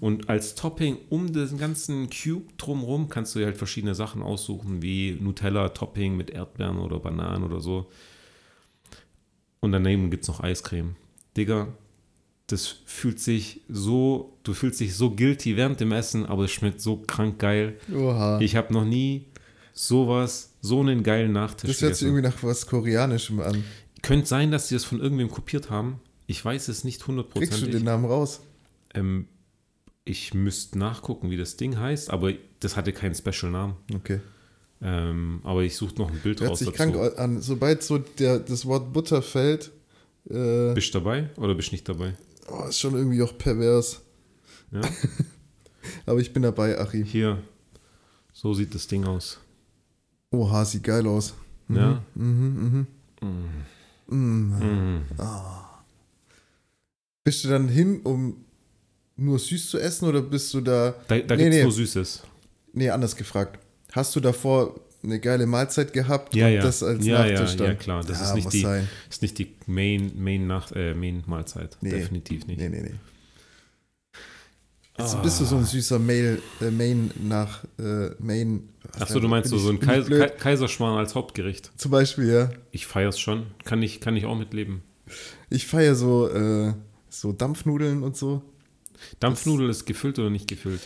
[SPEAKER 2] Und als Topping um den ganzen Cube drumherum kannst du dir halt verschiedene Sachen aussuchen, wie Nutella-Topping mit Erdbeeren oder Bananen oder so. Und daneben gibt es noch Eiscreme. Digga, das fühlt sich so, du fühlst dich so guilty während dem Essen, aber es schmeckt so krank geil.
[SPEAKER 1] Oha.
[SPEAKER 2] Ich habe noch nie sowas, so einen geilen Nachtisch
[SPEAKER 1] das hört sich irgendwie nach was Koreanischem an.
[SPEAKER 2] Könnte sein, dass sie das von irgendwem kopiert haben. Ich weiß es nicht
[SPEAKER 1] Kriegst du den
[SPEAKER 2] hundertprozentig.
[SPEAKER 1] Namen raus?
[SPEAKER 2] Ähm, ich müsste nachgucken, wie das Ding heißt, aber das hatte keinen Special-Namen.
[SPEAKER 1] Okay.
[SPEAKER 2] Ähm, aber ich suche noch ein Bild
[SPEAKER 1] Hört
[SPEAKER 2] raus
[SPEAKER 1] sich
[SPEAKER 2] dazu.
[SPEAKER 1] krank an. Sobald so der, das Wort Butter fällt, äh,
[SPEAKER 2] Bist du dabei oder bist du nicht dabei?
[SPEAKER 1] oh, ist schon irgendwie auch pervers.
[SPEAKER 2] Ja?
[SPEAKER 1] Aber ich bin dabei, Achi.
[SPEAKER 2] Hier, so sieht das Ding aus.
[SPEAKER 1] Oha, sieht geil aus. Mhm.
[SPEAKER 2] Ja?
[SPEAKER 1] Mhm, mhm. Mm.
[SPEAKER 2] Mhm.
[SPEAKER 1] Bist du dann hin, um nur süß zu essen oder bist du da.
[SPEAKER 2] Da, da
[SPEAKER 1] Nee,
[SPEAKER 2] gibt es
[SPEAKER 1] nee.
[SPEAKER 2] nur Süßes.
[SPEAKER 1] Nee, anders gefragt. Hast du davor eine geile Mahlzeit gehabt
[SPEAKER 2] Ja,
[SPEAKER 1] und
[SPEAKER 2] ja.
[SPEAKER 1] das als
[SPEAKER 2] ja, ja,
[SPEAKER 1] Nachtisch dann.
[SPEAKER 2] ja, klar. Das
[SPEAKER 1] Ja,
[SPEAKER 2] ist, nicht die,
[SPEAKER 1] sein.
[SPEAKER 2] ist nicht die Main, Main, Nacht, äh, Main Mahlzeit.
[SPEAKER 1] Nee.
[SPEAKER 2] Definitiv nicht.
[SPEAKER 1] Nee, nee, nee. Jetzt bist du so ein süßer Mail, äh, Main nach äh, Main.
[SPEAKER 2] Achso, du meinst so, so ein Kais
[SPEAKER 1] blöd?
[SPEAKER 2] Kai- Kaiserschmarrn als Hauptgericht.
[SPEAKER 1] Zum Beispiel, ja.
[SPEAKER 2] Ich feier's schon. Kann ich, kann ich auch mitleben.
[SPEAKER 1] Ich feiere so, äh, so Dampfnudeln und so.
[SPEAKER 2] Dampfnudel ist gefüllt oder nicht gefüllt?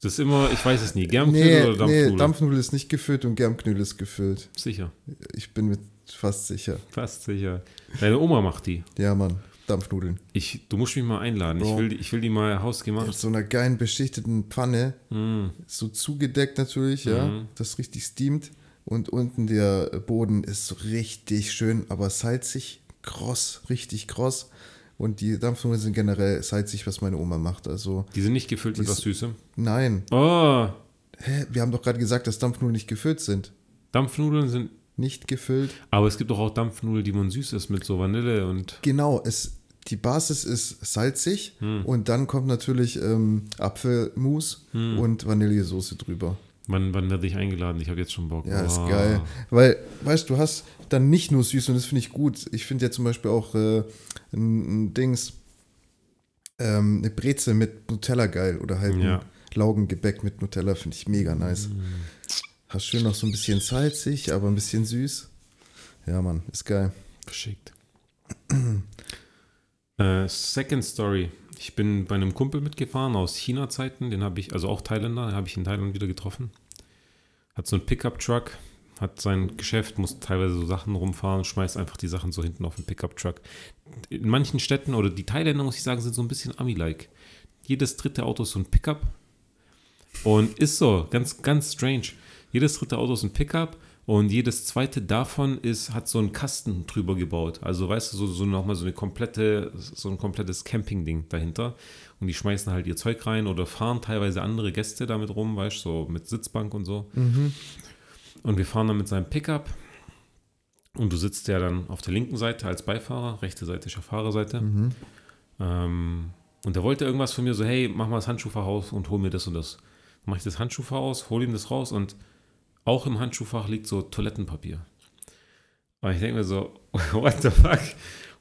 [SPEAKER 2] Das ist immer, ich weiß es nie. Germknödel
[SPEAKER 1] Nee,
[SPEAKER 2] oder Dampfnudel?
[SPEAKER 1] nee, Dampfnudel ist nicht gefüllt und Germknödel ist gefüllt.
[SPEAKER 2] Sicher.
[SPEAKER 1] Ich bin mir fast sicher.
[SPEAKER 2] Fast sicher. Deine Oma macht die.
[SPEAKER 1] Ja, Mann, Dampfnudeln.
[SPEAKER 2] Ich, du musst mich mal einladen. Ich will, die- ich will die mal
[SPEAKER 1] Mit
[SPEAKER 2] hausgemacht.
[SPEAKER 1] so einer geilen beschichteten Pfanne,
[SPEAKER 2] Mm.
[SPEAKER 1] so zugedeckt natürlich, ja,
[SPEAKER 2] Mhm.
[SPEAKER 1] das richtig steamt. Und unten der Boden ist richtig schön, aber salzig, kross, richtig kross. Und die Dampfnudeln sind generell salzig, was meine Oma macht. Also,
[SPEAKER 2] Die sind nicht gefüllt mit
[SPEAKER 1] Die
[SPEAKER 2] was Süßem.
[SPEAKER 1] nein.
[SPEAKER 2] Oh,
[SPEAKER 1] Hä? Wir haben doch gerade gesagt, dass Dampfnudeln nicht gefüllt sind.
[SPEAKER 2] Dampfnudeln sind.
[SPEAKER 1] Nicht gefüllt.
[SPEAKER 2] Aber es gibt doch auch Dampfnudeln, die man süß ist mit so Vanille und.
[SPEAKER 1] Genau, es, die Basis ist salzig
[SPEAKER 2] Hm.
[SPEAKER 1] und dann kommt natürlich ähm, Apfelmus
[SPEAKER 2] Hm.
[SPEAKER 1] und Vanillesoße drüber.
[SPEAKER 2] Wann, wann werde ich eingeladen? Ich habe jetzt schon Bock.
[SPEAKER 1] Ja, ist
[SPEAKER 2] Oh.
[SPEAKER 1] geil. Weil, weißt du, du hast dann nicht nur süß und das finde ich gut. Ich finde ja zum Beispiel auch äh, ein, ein Dings, ähm, eine Brezel mit Nutella geil oder halt
[SPEAKER 2] Ja.
[SPEAKER 1] ein Laugengebäck mit Nutella finde ich mega nice. Hast schön noch so ein bisschen salzig, aber ein bisschen süß. Ja, Mann, ist geil.
[SPEAKER 2] Verschickt. äh, second Story. Ich bin bei einem Kumpel mitgefahren aus China-Zeiten, den habe ich, also auch Thailänder, den habe ich in Thailand wieder getroffen. Hat so einen Pickup-Truck, hat sein Geschäft, muss teilweise so Sachen rumfahren, schmeißt einfach die Sachen so hinten auf den Pickup-Truck. In manchen Städten, oder die Thailänder, muss ich sagen, sind so ein bisschen Ami-like. Jedes dritte Auto ist so ein Pickup. Und ist so, ganz, ganz strange. Jedes dritte Auto ist ein Pickup und jedes zweite davon ist, hat so einen Kasten drüber gebaut. Also weißt du, so, so nochmal so eine komplette, so ein komplettes Camping-Ding dahinter. Und die schmeißen halt ihr Zeug rein oder fahren teilweise andere Gäste damit rum, weißt du, so mit Sitzbank und so. Und wir fahren dann mit seinem Pickup. Und du sitzt ja dann auf der linken Seite als Beifahrer, rechte Seite ist ja Fahrerseite. Ähm, und da wollte irgendwas von mir so, hey, mach mal das Handschuhfach aus und hol mir das und das. Dann mache ich das Handschuhfach aus, hol ihm das raus und auch im Handschuhfach liegt so Toilettenpapier. Aber ich denke mir so, what the fuck?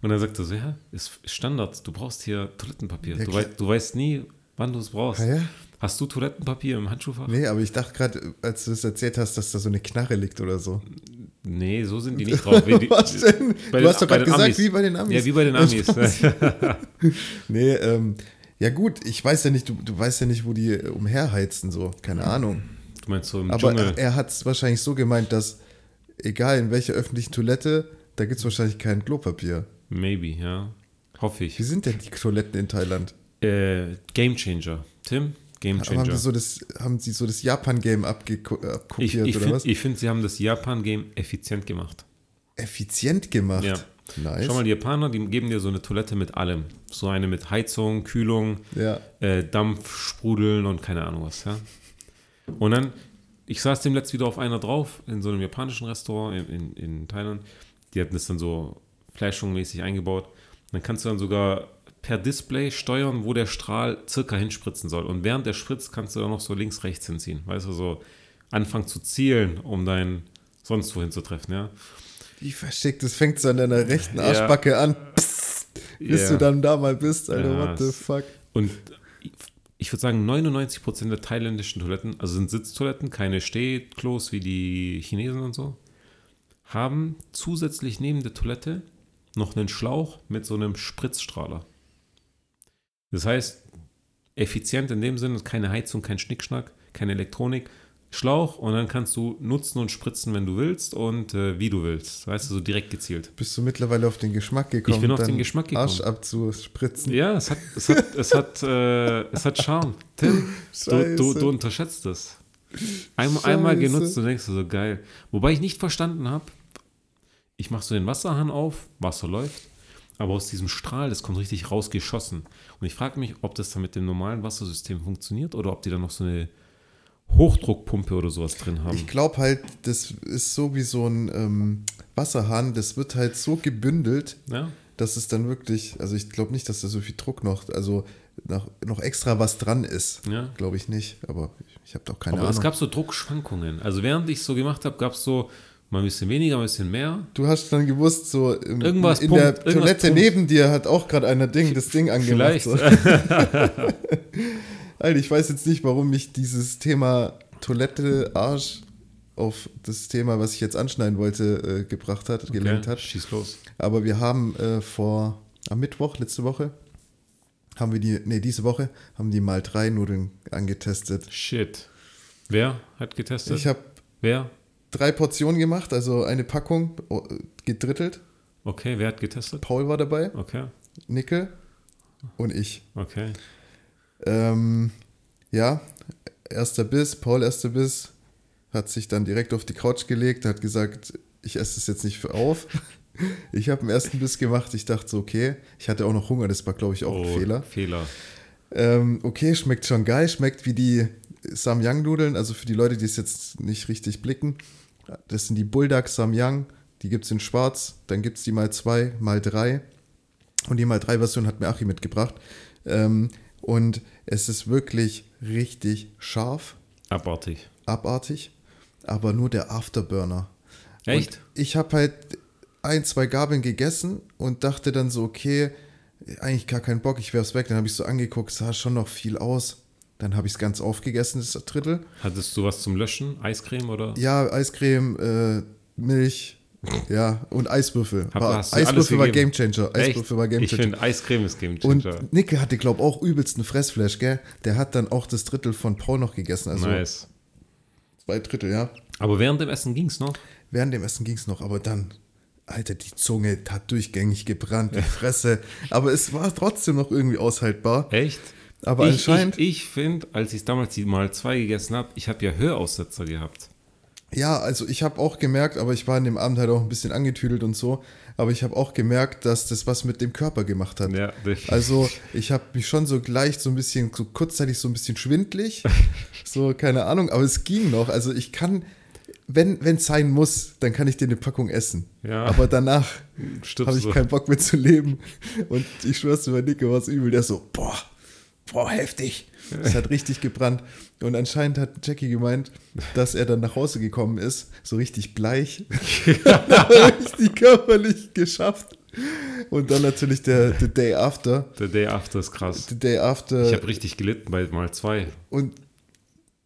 [SPEAKER 2] Und dann sagt er so, ja, ist Standard, du brauchst hier Toilettenpapier.
[SPEAKER 1] Ja,
[SPEAKER 2] du,
[SPEAKER 1] klar.
[SPEAKER 2] wei du weißt nie, wann du es brauchst.
[SPEAKER 1] Ah, ja?
[SPEAKER 2] Hast du Toilettenpapier im Handschuhfach?
[SPEAKER 1] Nee, aber ich dachte gerade, als du das erzählt hast, dass da so eine Knarre liegt oder so.
[SPEAKER 2] Nee, so sind die nicht drauf. Die,
[SPEAKER 1] Was denn? Du
[SPEAKER 2] den-
[SPEAKER 1] hast doch gerade gesagt,
[SPEAKER 2] Amis.
[SPEAKER 1] wie bei den Amis.
[SPEAKER 2] Ja, wie bei den
[SPEAKER 1] Ja,
[SPEAKER 2] Amis.
[SPEAKER 1] Nee, ähm, ja gut, ich weiß ja nicht, du, du weißt ja nicht, wo die äh, umherheizen, so, keine Ahnung.
[SPEAKER 2] Du meinst so im
[SPEAKER 1] Aber
[SPEAKER 2] Dschungel.
[SPEAKER 1] er hat es wahrscheinlich so gemeint, dass egal in welcher öffentlichen Toilette, da gibt es wahrscheinlich kein Klopapier.
[SPEAKER 2] Maybe, ja. Hoffe ich.
[SPEAKER 1] Wie sind denn die Toiletten in Thailand?
[SPEAKER 2] Äh, Game Changer. Tim? Game
[SPEAKER 1] Aber haben,
[SPEAKER 2] Changer.
[SPEAKER 1] sie so das, haben sie so das Japan-Game äh,
[SPEAKER 2] Ich,
[SPEAKER 1] abkopiert
[SPEAKER 2] ich
[SPEAKER 1] oder
[SPEAKER 2] finde,
[SPEAKER 1] was?
[SPEAKER 2] find, sie haben das Japan-Game effizient gemacht.
[SPEAKER 1] Effizient gemacht.
[SPEAKER 2] Ja.
[SPEAKER 1] Nice.
[SPEAKER 2] Schau mal, die Japaner, die geben dir so eine Toilette mit allem. So eine mit Heizung, Kühlung,
[SPEAKER 1] ja.
[SPEAKER 2] äh, Dampf, Sprudeln und keine Ahnung was, ja. Und dann, ich saß dem letzt wieder auf einer drauf, in so einem japanischen Restaurant in, in, in Thailand. Die hatten das dann so flashungmäßig eingebaut. dann kannst du dann sogar per Display steuern, wo der Strahl circa hinspritzen soll. Und während der spritzt, kannst du dann noch so links, rechts hinziehen. Weißt du, so anfangen zu zielen, um dein sonst wohin zu treffen, ja.
[SPEAKER 1] Wie verschickt, das fängt so an deiner rechten
[SPEAKER 2] Ja.
[SPEAKER 1] Arschbacke an, Psst, bis
[SPEAKER 2] Ja.
[SPEAKER 1] du dann da mal bist, Alter,
[SPEAKER 2] Ja,
[SPEAKER 1] what the fuck.
[SPEAKER 2] Und ich würde sagen, 99% der thailändischen Toiletten, also sind Sitztoiletten, keine Stehklos wie die Chinesen und so, haben zusätzlich neben der Toilette noch einen Schlauch mit so einem Spritzstrahler. Das heißt, effizient in dem Sinne, keine Heizung, kein Schnickschnack, keine Elektronik, Schlauch und dann kannst du nutzen und spritzen, wenn du willst und äh, wie du willst. Weißt du, so direkt gezielt.
[SPEAKER 1] Bist du mittlerweile auf den Geschmack gekommen?
[SPEAKER 2] Ich bin auf den Geschmack gekommen.
[SPEAKER 1] Arsch abzuspritzen.
[SPEAKER 2] Ja, es hat, es hat, es hat, äh, es hat Charme. Tim, du, du, du unterschätzt das. Einmal, einmal genutzt und denkst du so, geil. Wobei ich nicht verstanden habe, ich mache so den Wasserhahn auf, Wasser läuft, aber aus diesem Strahl, das kommt richtig rausgeschossen. Und ich frage mich, ob das dann mit dem normalen Wassersystem funktioniert oder ob die da noch so eine Hochdruckpumpe oder sowas drin haben.
[SPEAKER 1] Ich glaube halt, das ist so wie so ein ähm, Wasserhahn, das wird halt so gebündelt,
[SPEAKER 2] ja?
[SPEAKER 1] dass es dann wirklich, also ich glaube nicht, dass da so viel Druck noch, also noch, noch extra was dran ist.
[SPEAKER 2] Ja.
[SPEAKER 1] Glaube ich nicht, aber ich, ich habe doch keine
[SPEAKER 2] Aber
[SPEAKER 1] Ahnung.
[SPEAKER 2] es gab so Druckschwankungen. Also während ich so gemacht habe, gab es so mal ein bisschen weniger, ein bisschen mehr.
[SPEAKER 1] du hast dann gewusst, so im,
[SPEAKER 2] Irgendwas
[SPEAKER 1] in
[SPEAKER 2] pumpt,
[SPEAKER 1] der
[SPEAKER 2] irgendwas
[SPEAKER 1] Toilette
[SPEAKER 2] pumpt.
[SPEAKER 1] neben dir hat auch gerade einer Ding, das Ding angemacht.
[SPEAKER 2] Vielleicht.
[SPEAKER 1] Alter, ich weiß jetzt nicht, warum mich dieses Thema Toilette, Arsch auf das Thema, was ich jetzt anschneiden wollte, äh, gebracht hat, gelenkt
[SPEAKER 2] Okay,
[SPEAKER 1] hat.
[SPEAKER 2] Schieß los.
[SPEAKER 1] Aber wir haben äh, vor, am Mittwoch, letzte Woche, haben wir die, nee, diese Woche, haben die mal drei Nudeln angetestet.
[SPEAKER 2] Shit. Wer hat getestet?
[SPEAKER 1] Ich habe
[SPEAKER 2] wer?
[SPEAKER 1] drei Portionen gemacht, also eine Packung oh, gedrittelt.
[SPEAKER 2] Okay, wer hat getestet?
[SPEAKER 1] Paul war dabei,
[SPEAKER 2] Okay,
[SPEAKER 1] Nickel und ich.
[SPEAKER 2] okay.
[SPEAKER 1] Ähm, ja, erster Biss, Paul erster Biss, hat sich dann direkt auf die Couch gelegt, hat gesagt, ich esse es jetzt nicht für auf. Ich habe den ersten Biss gemacht, ich dachte so, okay, ich hatte auch noch Hunger, das war glaube ich auch
[SPEAKER 2] Oh,
[SPEAKER 1] ein Fehler.
[SPEAKER 2] Fehler.
[SPEAKER 1] Ähm, okay, schmeckt schon geil, schmeckt wie die Samyang-Nudeln, also für die Leute, die es jetzt nicht richtig blicken, das sind die Bulldog Samyang, die gibt es in schwarz, dann gibt es die mal zwei, mal drei und die mal drei Version hat mir Achi mitgebracht ähm, und es ist wirklich richtig scharf,
[SPEAKER 2] Abartig.
[SPEAKER 1] abartig, aber nur der Afterburner.
[SPEAKER 2] Echt?
[SPEAKER 1] Und ich habe halt ein, zwei Gabeln gegessen und dachte dann so, okay, eigentlich gar keinen Bock, ich werf's weg. Dann habe ich so angeguckt, sah schon noch viel aus. Dann habe ich es ganz aufgegessen, das Drittel.
[SPEAKER 2] Hattest du was zum Löschen? Eiscreme oder?
[SPEAKER 1] Ja, Eiscreme, äh, Milch, ja, und Eiswürfel. War, Eiswürfel war? Gamechanger. Eiswürfel war
[SPEAKER 2] Ich
[SPEAKER 1] Gamechanger.
[SPEAKER 2] finde, Eiscreme ist Game
[SPEAKER 1] Und. Nicke hatte, glaube ich, auch übelsten Fressflash, gell? Der hat dann auch das Drittel von Paul noch gegessen. Also
[SPEAKER 2] nice.
[SPEAKER 1] zwei Drittel, ja.
[SPEAKER 2] Aber während dem Essen ging es noch.
[SPEAKER 1] Während dem Essen ging es noch, aber dann, Alter, die Zunge hat durchgängig gebrannt, die Fresse. aber es war trotzdem noch irgendwie aushaltbar.
[SPEAKER 2] Echt?
[SPEAKER 1] Aber
[SPEAKER 2] ich,
[SPEAKER 1] anscheinend,
[SPEAKER 2] Ich, ich finde, als ich damals die mal zwei gegessen habe, ich habe ja Höraussetzer gehabt.
[SPEAKER 1] Ja, also ich habe auch gemerkt, aber ich war in dem Abend halt auch ein bisschen angetüdelt und so, aber ich habe auch gemerkt, dass das was mit dem Körper gemacht hat.
[SPEAKER 2] Ja, definitiv.
[SPEAKER 1] Also ich habe mich schon so gleich so ein bisschen, so kurzzeitig so ein bisschen schwindlig, so keine Ahnung, aber es ging noch. Also ich kann, wenn es sein muss, dann kann ich dir eine Packung essen.
[SPEAKER 2] Ja.
[SPEAKER 1] Aber danach habe ich keinen Bock mehr zu leben. Und ich schwör's dir, bei Nico war es übel. Der so, boah, boah, heftig. Es hat richtig gebrannt. Und anscheinend hat Jackie gemeint, dass er dann nach Hause gekommen ist, so richtig bleich. richtig körperlich geschafft. Und dann natürlich der the Day After.
[SPEAKER 2] Der Day After ist krass.
[SPEAKER 1] The Day After.
[SPEAKER 2] Ich habe richtig gelitten bei mal zwei.
[SPEAKER 1] Und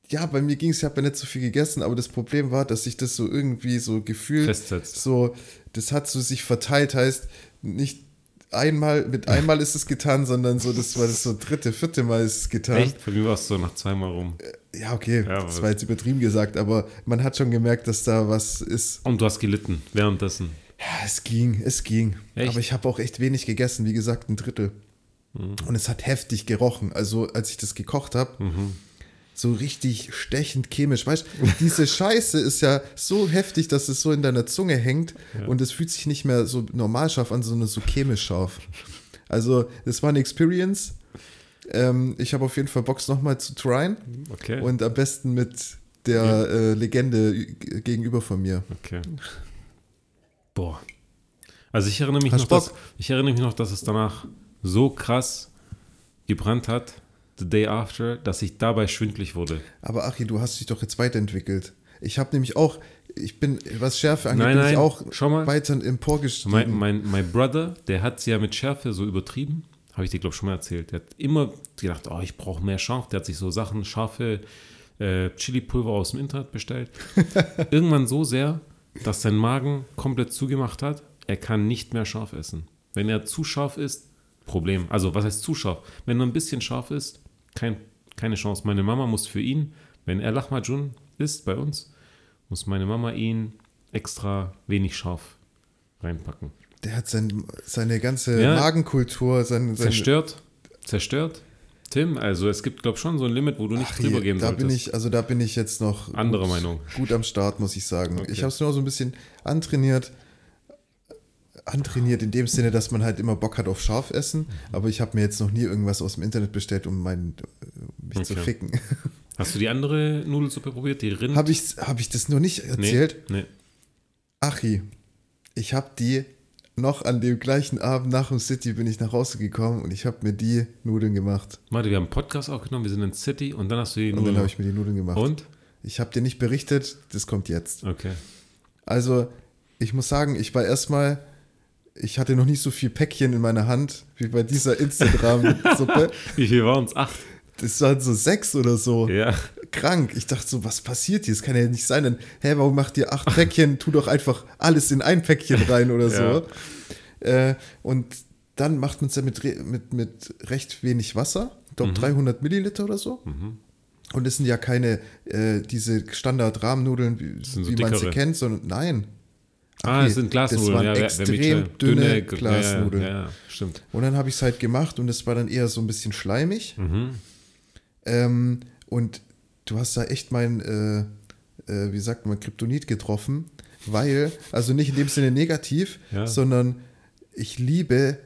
[SPEAKER 1] ja, bei mir ging es, ich habe ja nicht so viel gegessen, aber das Problem war, dass sich das so irgendwie so gefühlt,
[SPEAKER 2] Festsetzt.
[SPEAKER 1] so, das hat so sich verteilt, heißt nicht einmal, mit einmal ist es getan, sondern so, das war das so dritte, vierte Mal ist es getan.
[SPEAKER 2] Echt? Bei mir war es so nach zweimal rum.
[SPEAKER 1] Ja, okay,
[SPEAKER 2] Ja,
[SPEAKER 1] das war jetzt übertrieben gesagt, aber man hat schon gemerkt, dass da was ist.
[SPEAKER 2] Und du hast gelitten währenddessen.
[SPEAKER 1] Ja, es ging, es ging.
[SPEAKER 2] Echt?
[SPEAKER 1] Aber ich habe auch echt wenig gegessen, wie gesagt, ein Drittel.
[SPEAKER 2] Mhm.
[SPEAKER 1] Und es hat heftig gerochen. Also, als ich das gekocht habe,
[SPEAKER 2] Mhm.
[SPEAKER 1] So richtig stechend chemisch. Weißt du, diese Scheiße ist ja so heftig, dass es so in deiner Zunge hängt und es fühlt sich nicht mehr so normal scharf an, sondern so chemisch scharf. Also, das war eine Experience. Ähm, ich habe auf jeden Fall Box nochmal zu tryen
[SPEAKER 2] Okay.
[SPEAKER 1] und am besten mit der äh, Legende gegenüber von mir.
[SPEAKER 2] okay. Boah. Also ich erinnere mich
[SPEAKER 1] Hast
[SPEAKER 2] noch, dass, ich erinnere mich noch, dass es danach so krass gebrannt hat, the day after, dass ich dabei schwindlig wurde.
[SPEAKER 1] Aber Achi, du hast dich doch jetzt weiterentwickelt. Ich habe nämlich auch, ich bin, was Schärfe angeht,
[SPEAKER 2] Nein, nein,
[SPEAKER 1] auch
[SPEAKER 2] schau mal.
[SPEAKER 1] weiter emporgestiegen.
[SPEAKER 2] Mein, mein, mein Brother, der hat es ja mit Schärfe so übertrieben. Habe ich dir, glaube ich, schon mal erzählt. Der hat immer gedacht, oh, ich brauche mehr scharf. Der hat sich so Sachen, scharfe äh, Chili-Pulver aus dem Internet bestellt. Irgendwann so sehr, dass sein Magen komplett zugemacht hat. Er kann nicht mehr scharf essen. Wenn er zu scharf ist, Problem. Also, was heißt zu scharf? Wenn er ein bisschen scharf ist, kein, keine Chance. Meine Mama muss für ihn, wenn er Lahmacun isst bei uns, muss meine Mama ihn extra wenig scharf reinpacken.
[SPEAKER 1] Der hat sein, seine ganze
[SPEAKER 2] Ja.
[SPEAKER 1] Magenkultur, sein, seine,
[SPEAKER 2] Zerstört? Zerstört? Tim, also es gibt, glaube ich, schon so ein Limit, wo du nicht
[SPEAKER 1] Ach,
[SPEAKER 2] drüber
[SPEAKER 1] hier,
[SPEAKER 2] gehen
[SPEAKER 1] da
[SPEAKER 2] solltest.
[SPEAKER 1] bin ich, also da bin ich jetzt noch
[SPEAKER 2] Andere
[SPEAKER 1] gut,
[SPEAKER 2] Meinung.
[SPEAKER 1] gut am Start, muss ich sagen.
[SPEAKER 2] Okay.
[SPEAKER 1] Ich habe es nur so ein bisschen antrainiert. Antrainiert in dem Sinne, dass man halt immer Bock hat auf Scharfessen,
[SPEAKER 2] Mhm.
[SPEAKER 1] aber ich habe mir jetzt noch nie irgendwas aus dem Internet bestellt, um mein, mich zu
[SPEAKER 2] Okay.
[SPEAKER 1] ficken.
[SPEAKER 2] Hast du die andere Nudelsuppe probiert, die Rind?
[SPEAKER 1] habe ich, hab ich das noch nicht
[SPEAKER 2] nee,
[SPEAKER 1] erzählt?
[SPEAKER 2] Nee.
[SPEAKER 1] Achi, ich habe die noch an dem gleichen Abend nach dem City bin ich nach Hause gekommen und ich habe mir die Nudeln gemacht.
[SPEAKER 2] Warte, wir haben einen Podcast aufgenommen, wir sind in City und dann hast du die
[SPEAKER 1] Und
[SPEAKER 2] Nudeln.
[SPEAKER 1] dann habe ich mir die Nudeln gemacht.
[SPEAKER 2] und?
[SPEAKER 1] Ich habe dir nicht berichtet, das kommt jetzt.
[SPEAKER 2] Okay.
[SPEAKER 1] Also, ich muss sagen, ich war erstmal, ich hatte noch nicht so viel Päckchen in meiner Hand wie bei dieser Instagram-Suppe.
[SPEAKER 2] Wie viel waren es? Acht.
[SPEAKER 1] Das waren so sechs oder so.
[SPEAKER 2] Ja.
[SPEAKER 1] Krank. Ich dachte so, was passiert hier? Das kann ja nicht sein. Dann, hä, warum macht ihr acht Päckchen? Tu doch einfach alles in ein Päckchen rein oder so. Äh, und dann macht man es ja mit, mit, mit recht wenig Wasser. Ich glaube 300 Milliliter oder so. Und es sind ja keine, äh, diese Standard-Rahmennudeln, wie,
[SPEAKER 2] so
[SPEAKER 1] wie man sie kennt, sondern nein.
[SPEAKER 2] Ah,
[SPEAKER 1] Okay,
[SPEAKER 2] es sind Glasnudeln.
[SPEAKER 1] Das waren
[SPEAKER 2] ja,
[SPEAKER 1] extrem dünne,
[SPEAKER 2] ja,
[SPEAKER 1] Glasnudeln.
[SPEAKER 2] Ja, ja, stimmt.
[SPEAKER 1] Und dann habe ich es halt gemacht und es war dann eher so ein bisschen schleimig. Ähm, und du hast da echt mein, äh, äh, wie sagt man, Kryptonit getroffen, weil, also nicht in dem Sinne negativ, sondern ich liebe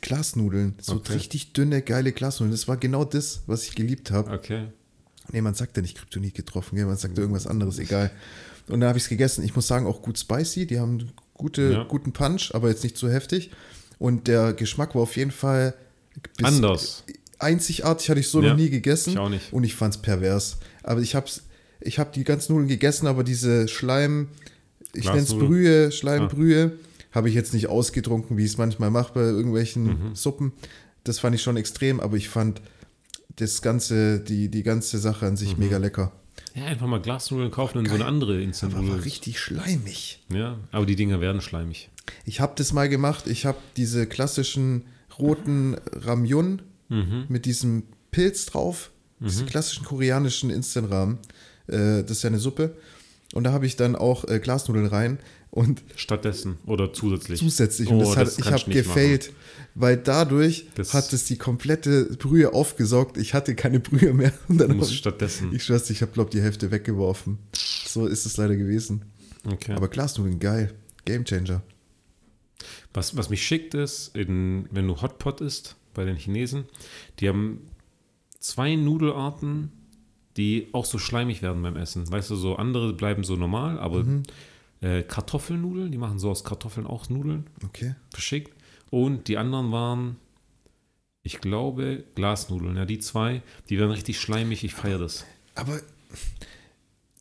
[SPEAKER 1] Glasnudeln. So
[SPEAKER 2] Okay.
[SPEAKER 1] richtig dünne, geile Glasnudeln. Das war genau das, was ich geliebt habe.
[SPEAKER 2] Okay.
[SPEAKER 1] Nee, man sagt ja nicht Kryptonit getroffen, gell? man sagt ja irgendwas anderes, egal. Und dann habe ich es gegessen. Ich muss sagen, auch gut spicy. Die haben gute,
[SPEAKER 2] Ja.
[SPEAKER 1] guten Punch, aber jetzt nicht zu heftig. Und der Geschmack war auf jeden Fall
[SPEAKER 2] Anders.
[SPEAKER 1] Einzigartig hatte ich so
[SPEAKER 2] Ja,
[SPEAKER 1] noch nie gegessen.
[SPEAKER 2] ich auch nicht.
[SPEAKER 1] Und ich fand es pervers. Aber ich habe ich hab die ganzen Nudeln gegessen, aber diese Schleim, ich nenne es. Brühe, Schleimbrühe, habe ich jetzt nicht ausgetrunken, wie ich es manchmal mache bei irgendwelchen
[SPEAKER 2] Mhm.
[SPEAKER 1] Suppen. Das fand ich schon extrem, aber ich fand das ganze, die, die ganze Sache an
[SPEAKER 2] Mhm.
[SPEAKER 1] sich mega lecker.
[SPEAKER 2] Ja, einfach mal Glasnudeln kaufen und so eine andere
[SPEAKER 1] Aber war
[SPEAKER 2] Instant-Nudel.
[SPEAKER 1] richtig schleimig.
[SPEAKER 2] Ja, aber die Dinger werden schleimig.
[SPEAKER 1] Ich habe das mal gemacht. Ich habe diese klassischen roten Ramyun
[SPEAKER 2] Mhm.
[SPEAKER 1] mit diesem Pilz drauf. Diese klassischen koreanischen Instant-Ramen. Äh, das ist ja eine Suppe. Und da habe ich dann auch äh, Glasnudeln rein und
[SPEAKER 2] Stattdessen oder zusätzlich.
[SPEAKER 1] zusätzlich.
[SPEAKER 2] Oh,
[SPEAKER 1] Und das hat,
[SPEAKER 2] das
[SPEAKER 1] ich habe gefailt, weil dadurch
[SPEAKER 2] Das-
[SPEAKER 1] hat es die komplette Brühe aufgesaugt. Ich hatte keine Brühe mehr. Und dann ich,
[SPEAKER 2] stattdessen.
[SPEAKER 1] ich schwör's, ich habe, glaube die Hälfte weggeworfen. So ist es leider gewesen.
[SPEAKER 2] Okay.
[SPEAKER 1] Aber Glasnudeln, geil. Gamechanger.
[SPEAKER 2] Was, was mich schickt ist, in, wenn du Hotpot isst bei den Chinesen, die haben zwei Nudelarten, die auch so schleimig werden beim Essen. Weißt du, so andere bleiben so normal, aber
[SPEAKER 1] Mhm.
[SPEAKER 2] äh, Kartoffelnudeln, die machen so aus Kartoffeln auch Nudeln,
[SPEAKER 1] Okay.
[SPEAKER 2] verschickt. Und die anderen waren, ich glaube, Glasnudeln. Ja, die zwei, die werden richtig schleimig. Ich feiere das.
[SPEAKER 1] Aber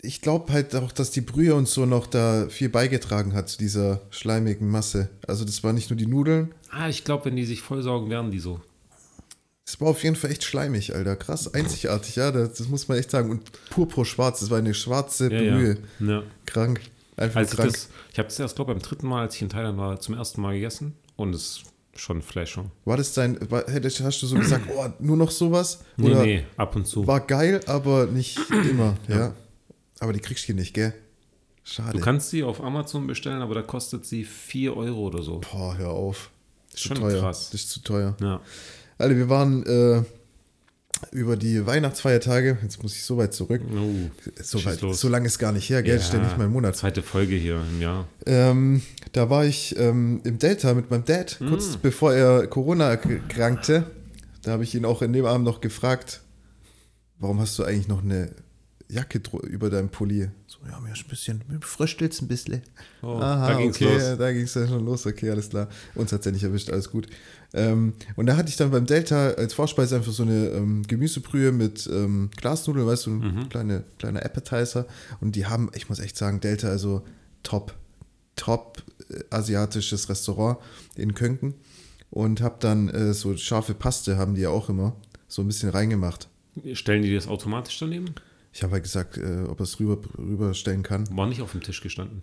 [SPEAKER 1] ich glaube halt auch, dass die Brühe uns so noch da viel beigetragen hat zu dieser schleimigen Masse. Also das war nicht nur die Nudeln,
[SPEAKER 2] Ah, ich glaube, wenn die sich vollsaugen, werden die so.
[SPEAKER 1] Es war auf jeden Fall echt schleimig, Alter. Krass, einzigartig, ja, das, das muss man echt sagen. Und purpur-schwarz, das war eine schwarze
[SPEAKER 2] Ja,
[SPEAKER 1] Brühe.
[SPEAKER 2] ja. ja.
[SPEAKER 1] Krank. Einfach
[SPEAKER 2] Als ich
[SPEAKER 1] krank.
[SPEAKER 2] das, ich habe das erst, glaube ich, beim dritten Mal, als ich in Thailand war, zum ersten Mal gegessen und es ist schon Flashung.
[SPEAKER 1] war das dein, war, hast du so gesagt, oh, nur noch sowas?
[SPEAKER 2] Nee,
[SPEAKER 1] Oder
[SPEAKER 2] nee, ab und zu.
[SPEAKER 1] war geil, aber nicht immer, ja. Aber die kriegst du nicht, gell? Schade.
[SPEAKER 2] Du kannst sie auf Amazon bestellen, aber da kostet sie 4 Euro oder so.
[SPEAKER 1] Boah, hör auf. Das ist
[SPEAKER 2] Schon
[SPEAKER 1] zu teuer.
[SPEAKER 2] krass.
[SPEAKER 1] Das ist zu teuer.
[SPEAKER 2] Ja.
[SPEAKER 1] Alter, wir waren äh, über die Weihnachtsfeiertage, jetzt muss ich so weit zurück.
[SPEAKER 2] Oh,
[SPEAKER 1] So, weit, so lange ist gar nicht her, gell? Ja. Ständig mein Monat.
[SPEAKER 2] Zweite Folge hier im Jahr.
[SPEAKER 1] Ähm, da war ich ähm, im Delta mit meinem Dad,
[SPEAKER 2] Mm.
[SPEAKER 1] kurz bevor er Corona erkrankte. Da habe ich ihn auch in dem Abend noch gefragt, warum hast du eigentlich noch eine Jacke über deinem Pulli? So, ja, mir ist ein bisschen, mir fröstelt's ein bisschen.
[SPEAKER 2] Oh, da ging's
[SPEAKER 1] okay,
[SPEAKER 2] los.
[SPEAKER 1] da ging es ja schon los, okay, alles klar. Uns hat es ja nicht erwischt, alles gut. Ähm, und da hatte ich dann beim Delta als Vorspeise einfach so eine ähm, Gemüsebrühe mit ähm, Glasnudeln, weißt du, ein
[SPEAKER 2] Mhm.
[SPEAKER 1] kleine, kleiner Appetizer. Und die haben, ich muss echt sagen, Delta, also top, top äh, asiatisches Restaurant in Könken. Und habe dann äh, so scharfe Paste, haben die ja auch immer, so ein bisschen reingemacht.
[SPEAKER 2] Stellen die das automatisch daneben?
[SPEAKER 1] Ich habe halt gesagt, äh, ob er es rüber, rüberstellen kann.
[SPEAKER 2] War nicht auf dem Tisch gestanden.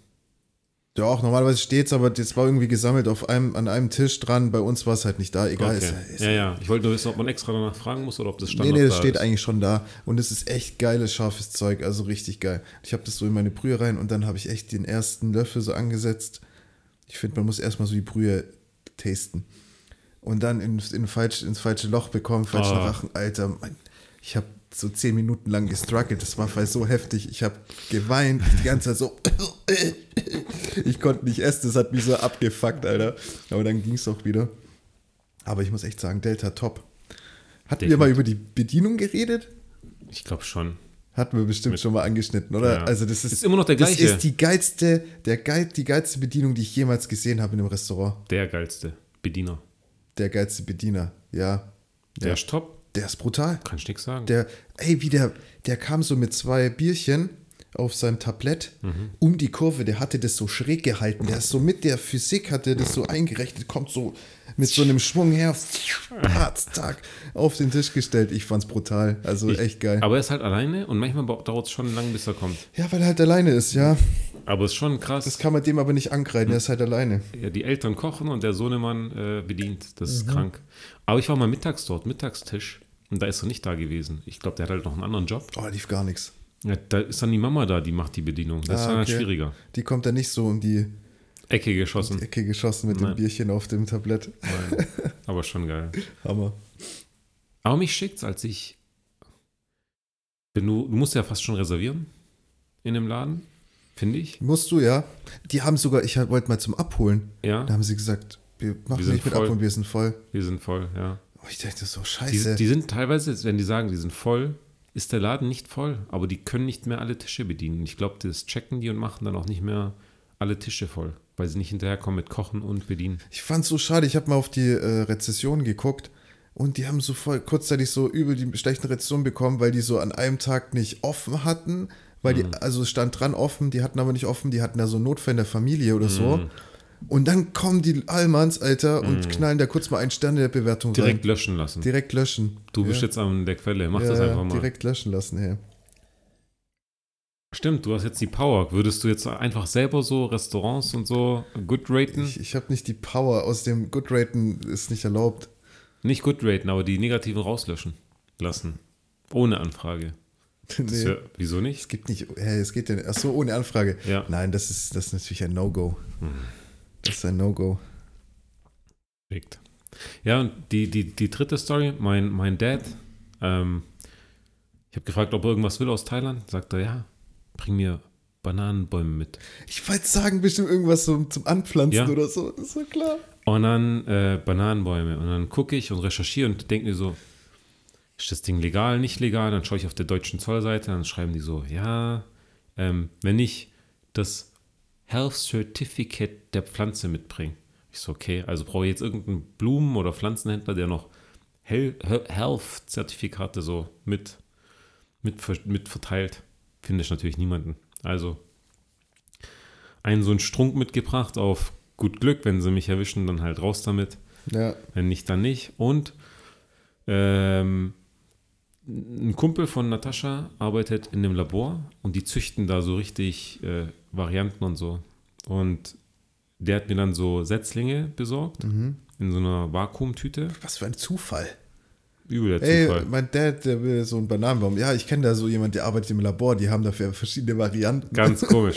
[SPEAKER 1] Ja, auch normalerweise steht's, aber das war irgendwie gesammelt auf einem, an einem Tisch dran. Bei uns war es halt nicht da. Egal.
[SPEAKER 2] Okay.
[SPEAKER 1] Ist, ja- ist,
[SPEAKER 2] ja, ja. Ich wollte nur wissen, ob man extra danach fragen muss oder ob das
[SPEAKER 1] nee,
[SPEAKER 2] Standard
[SPEAKER 1] nee, das
[SPEAKER 2] da
[SPEAKER 1] steht
[SPEAKER 2] ist.
[SPEAKER 1] eigentlich schon da. Und es ist echt geiles, scharfes Zeug. Also richtig geil. Ich habe das so in meine Brühe rein und dann habe ich echt den ersten Löffel so angesetzt. Ich finde, man muss erstmal so die Brühe tasten. Und dann in, in falsch, ins falsche Loch bekommen, falschen
[SPEAKER 2] Ah.
[SPEAKER 1] Rachen. Alter, mein, ich habe so zehn Minuten lang gestruggelt. Das war so heftig. Ich habe geweint, die ganze Zeit so. ich konnte nicht essen, das hat mich so abgefuckt, Alter. Aber dann ging es auch wieder. Aber ich muss echt sagen, Delta top. Hatten wir
[SPEAKER 2] Definitiv.
[SPEAKER 1] mal über die Bedienung geredet?
[SPEAKER 2] Ich glaube schon.
[SPEAKER 1] Hatten wir bestimmt schon mal angeschnitten, oder?
[SPEAKER 2] Ja.
[SPEAKER 1] Also das ist,
[SPEAKER 2] Ist immer noch der
[SPEAKER 1] das
[SPEAKER 2] gleiche.
[SPEAKER 1] ist die geilste, der geil, die geilste Bedienung, die ich jemals gesehen habe in einem Restaurant.
[SPEAKER 2] Der geilste Bediener.
[SPEAKER 1] Der geilste Bediener, ja.
[SPEAKER 2] Der
[SPEAKER 1] Ja.
[SPEAKER 2] ist top.
[SPEAKER 1] Der ist brutal.
[SPEAKER 2] Kann ich nichts sagen.
[SPEAKER 1] Der, ey, wie der, der kam so mit zwei Bierchen auf seinem Tablett
[SPEAKER 2] Mhm.
[SPEAKER 1] um die Kurve, der hatte das so schräg gehalten. Der ist so mit der Physik, hat er das so eingerechnet, kommt so mit so einem Schwung her, zack, auf den Tisch gestellt. Ich fand's brutal. Also echt geil.
[SPEAKER 2] Aber er ist halt alleine und manchmal dauert es schon lang, bis er kommt.
[SPEAKER 1] Ja, weil er halt alleine ist, ja.
[SPEAKER 2] Aber es ist schon krass.
[SPEAKER 1] Das kann man dem aber nicht ankreiden, er ist halt alleine.
[SPEAKER 2] ja, die Eltern kochen und der Sohnemann äh, bedient. Das ist
[SPEAKER 1] Mhm.
[SPEAKER 2] krank. Aber ich war mal mittags dort, Mittagstisch. Und da ist er nicht da gewesen. Ich glaube, der hat halt noch einen anderen Job.
[SPEAKER 1] Oh, lief gar nichts.
[SPEAKER 2] Ja, da ist dann die Mama da, die macht die Bedienung. Das ist
[SPEAKER 1] Ah,
[SPEAKER 2] dann
[SPEAKER 1] okay.
[SPEAKER 2] schwieriger.
[SPEAKER 1] Die kommt dann nicht so um die
[SPEAKER 2] Ecke geschossen.
[SPEAKER 1] Ecke geschossen mit
[SPEAKER 2] Nein.
[SPEAKER 1] dem Bierchen auf dem Tablett.
[SPEAKER 2] Nein. Aber schon geil.
[SPEAKER 1] Hammer.
[SPEAKER 2] Aber mich schickt's, als ich. Wenn du, du musst ja fast schon reservieren in dem Laden, finde ich.
[SPEAKER 1] Musst du, ja. Die haben sogar, ich wollte mal zum Abholen.
[SPEAKER 2] Ja,
[SPEAKER 1] Da haben sie gesagt, wir machen
[SPEAKER 2] sind
[SPEAKER 1] nicht mit
[SPEAKER 2] voll.
[SPEAKER 1] Abholen, wir sind voll.
[SPEAKER 2] wir sind voll, ja.
[SPEAKER 1] Oh, ich dachte so,
[SPEAKER 2] Die,
[SPEAKER 1] scheiße.
[SPEAKER 2] die sind teilweise, wenn die sagen, die sind voll, ist der Laden nicht voll, aber die können nicht mehr alle Tische bedienen. Ich glaube, das checken die und machen dann auch nicht mehr alle Tische voll, weil sie nicht hinterherkommen mit Kochen und Bedienen.
[SPEAKER 1] Ich fand's so schade, ich habe mal auf die äh, Rezession geguckt und die haben so voll kurzzeitig so übel die schlechten Rezessionen bekommen, weil die so an einem Tag nicht offen hatten, weil
[SPEAKER 2] Mhm.
[SPEAKER 1] die, also es stand dran offen, die hatten aber nicht offen, die hatten da so einen Notfall in der Familie oder so.
[SPEAKER 2] Mhm.
[SPEAKER 1] Und dann kommen die Allmanns, Alter, und knallen da kurz mal einen Stern in der Bewertung
[SPEAKER 2] Direkt
[SPEAKER 1] rein.
[SPEAKER 2] löschen lassen.
[SPEAKER 1] Direkt löschen.
[SPEAKER 2] du bist
[SPEAKER 1] ja.
[SPEAKER 2] jetzt an der Quelle, mach
[SPEAKER 1] ja,
[SPEAKER 2] das einfach mal.
[SPEAKER 1] Direkt löschen lassen, hey.
[SPEAKER 2] Stimmt, du hast jetzt die Power. Würdest du jetzt einfach selber so Restaurants und so good raten?
[SPEAKER 1] Ich, ich habe nicht die Power aus dem Good Raten, ist nicht erlaubt.
[SPEAKER 2] Nicht good raten, aber die negativen rauslöschen lassen. Ohne Anfrage.
[SPEAKER 1] Nee.
[SPEAKER 2] wär, wieso nicht?
[SPEAKER 1] Es gibt nicht, hey, es geht ja, ach so, ohne Anfrage.
[SPEAKER 2] Ja.
[SPEAKER 1] Nein, das ist, das ist natürlich ein No-Go.
[SPEAKER 2] Hm.
[SPEAKER 1] Das ist ein No-Go.
[SPEAKER 2] Ja, und die, die, die dritte Story, mein, mein Dad, ähm, ich habe gefragt, ob er irgendwas will aus Thailand. Sagt er, ja, bring mir Bananenbäume mit.
[SPEAKER 1] Ich wollte sagen, bestimmt irgendwas so zum Anpflanzen
[SPEAKER 2] Ja.
[SPEAKER 1] oder so. Das ist so klar.
[SPEAKER 2] Und dann äh, Bananenbäume. Und dann gucke ich und recherchiere und denke mir so, ist das Ding legal, nicht legal? Dann schaue ich auf der deutschen Zollseite, dann schreiben die so, ja, ähm, wenn ich das Health Certificate der Pflanze mitbringe. Ich so, okay, also brauche ich jetzt irgendeinen Blumen- oder Pflanzenhändler, der noch Health-Zertifikate so mit, mit, mit verteilt. Finde ich natürlich niemanden. Also einen so einen Strunk mitgebracht auf gut Glück, wenn sie mich erwischen, dann halt raus damit.
[SPEAKER 1] Ja.
[SPEAKER 2] Wenn nicht, dann nicht. Und ähm, ein Kumpel von Natascha arbeitet in dem Labor und die züchten da so richtig äh, Varianten und so. Und der hat mir dann so Setzlinge besorgt
[SPEAKER 1] Mhm.
[SPEAKER 2] in so einer Vakuumtüte.
[SPEAKER 1] Was für ein Zufall.
[SPEAKER 2] Übel der
[SPEAKER 1] Ey,
[SPEAKER 2] Zufall.
[SPEAKER 1] mein Dad, der will so einen Bananenbaum. Ja, ich kenne da so jemand, der arbeitet im Labor. Die haben dafür verschiedene Varianten.
[SPEAKER 2] Ganz komisch.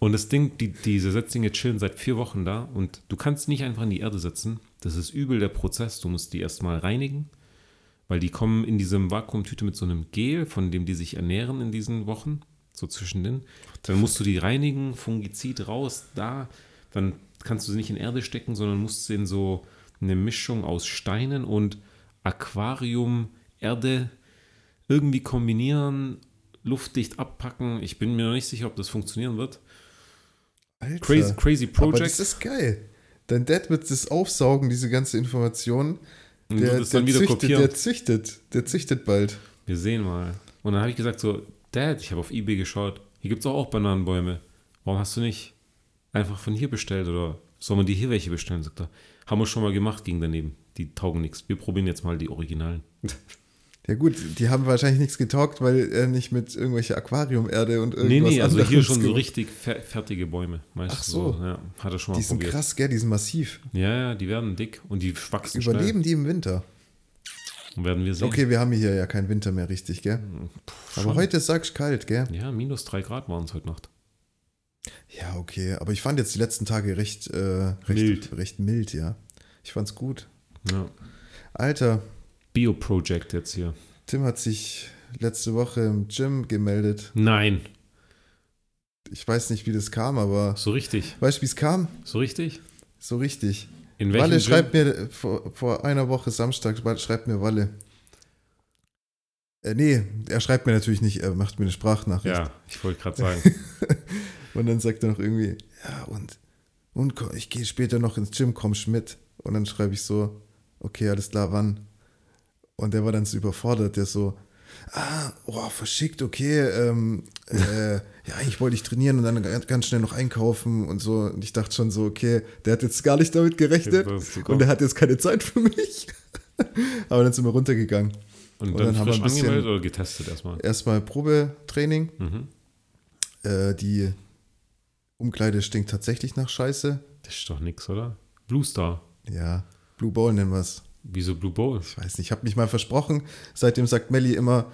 [SPEAKER 2] Und das Ding, die, diese Setzlinge chillen seit vier Wochen da und du kannst nicht einfach in die Erde setzen. Das ist übel der Prozess. Du musst die erstmal reinigen, weil die kommen in diesem Vakuumtüte mit so einem Gel, von dem die sich ernähren in diesen Wochen, so zwischendrin. Dann musst du die reinigen, Fungizid raus, da. Dann kannst du sie nicht in Erde stecken, sondern musst sie in so eine Mischung aus Steinen und Aquarium, Erde irgendwie kombinieren, luftdicht abpacken. Ich bin mir noch nicht sicher, ob das funktionieren wird.
[SPEAKER 1] Alter.
[SPEAKER 2] Crazy, crazy
[SPEAKER 1] Aber
[SPEAKER 2] Project.
[SPEAKER 1] das ist geil. Dein Dad wird das aufsaugen, diese ganze Information.
[SPEAKER 2] Und
[SPEAKER 1] Der,
[SPEAKER 2] es dann wieder
[SPEAKER 1] züchtet,
[SPEAKER 2] kopieren.
[SPEAKER 1] der züchtet. Der züchtet bald.
[SPEAKER 2] Wir sehen mal. Und dann habe ich gesagt so, Dad, ich habe auf Ebay geschaut. Hier gibt es auch, auch Bananenbäume. Warum hast du nicht einfach von hier bestellt oder soll man die hier welche bestellen? Sagt er. Haben wir schon mal gemacht, ging daneben. Die taugen nichts. Wir probieren jetzt mal die Originalen.
[SPEAKER 1] Ja gut, die haben wahrscheinlich nichts getaugt, weil er nicht mit irgendwelcher Aquariumerde und
[SPEAKER 2] Nee,
[SPEAKER 1] irgendwas
[SPEAKER 2] nee, also
[SPEAKER 1] anderes
[SPEAKER 2] hier schon so richtig fer fertige Bäume. Meistens
[SPEAKER 1] Ach so.
[SPEAKER 2] Ja, hat er schon mal
[SPEAKER 1] Die sind
[SPEAKER 2] probiert.
[SPEAKER 1] krass, gell? Die sind massiv.
[SPEAKER 2] Ja, ja, die werden dick und die wachsen
[SPEAKER 1] Überleben die im Winter?
[SPEAKER 2] schnell. Werden wir sehen.
[SPEAKER 1] Okay, wir haben hier ja keinen Winter mehr richtig, gell? Aber
[SPEAKER 2] schon.
[SPEAKER 1] heute sagst du kalt, gell?
[SPEAKER 2] Ja, minus drei Grad waren es heute Nacht.
[SPEAKER 1] Ja, okay. Aber ich fand jetzt die letzten Tage recht, äh, recht
[SPEAKER 2] Mild.
[SPEAKER 1] recht mild, ja. Ich fand's gut.
[SPEAKER 2] Ja.
[SPEAKER 1] Alter,
[SPEAKER 2] Bio-Project jetzt hier.
[SPEAKER 1] Tim hat sich letzte Woche im Gym gemeldet.
[SPEAKER 2] Nein,
[SPEAKER 1] Ich weiß nicht, wie das kam, aber
[SPEAKER 2] so richtig.
[SPEAKER 1] weißt du, wie es kam?
[SPEAKER 2] So richtig?
[SPEAKER 1] So richtig.
[SPEAKER 2] In welchem
[SPEAKER 1] Walle
[SPEAKER 2] Gym?
[SPEAKER 1] schreibt mir vor, vor einer Woche Samstag, schreibt mir Walle. Äh, nee, er schreibt mir natürlich nicht, er macht mir eine Sprachnachricht.
[SPEAKER 2] Ja, ich wollte gerade sagen.
[SPEAKER 1] Und dann sagt er noch irgendwie, ja, und, und ich gehe später noch ins Gym, komm mit. Und dann schreibe ich so, okay, alles klar, wann? Und der war dann so überfordert, der so, ah, oh, verschickt, okay, ähm, äh, ja, eigentlich wollte ich trainieren und dann ganz, schnell noch einkaufen und so. Und ich dachte schon so, okay, der hat jetzt gar nicht damit gerechnet und der hat jetzt keine Zeit für mich. Aber dann sind wir runtergegangen.
[SPEAKER 2] Und,
[SPEAKER 1] Und
[SPEAKER 2] dann,
[SPEAKER 1] dann haben wir ein bisschen-
[SPEAKER 2] angemeldet oder getestet erstmal?
[SPEAKER 1] Erstmal Probetraining.
[SPEAKER 2] Mhm.
[SPEAKER 1] Äh, die Umkleide stinkt tatsächlich nach Scheiße.
[SPEAKER 2] Das ist doch nix, oder? Blue Star.
[SPEAKER 1] Ja, Blue Bowl nennen wir es.
[SPEAKER 2] Wieso Blue Bowl?
[SPEAKER 1] Ich weiß nicht, ich habe mich mal versprochen. Seitdem sagt Melli immer,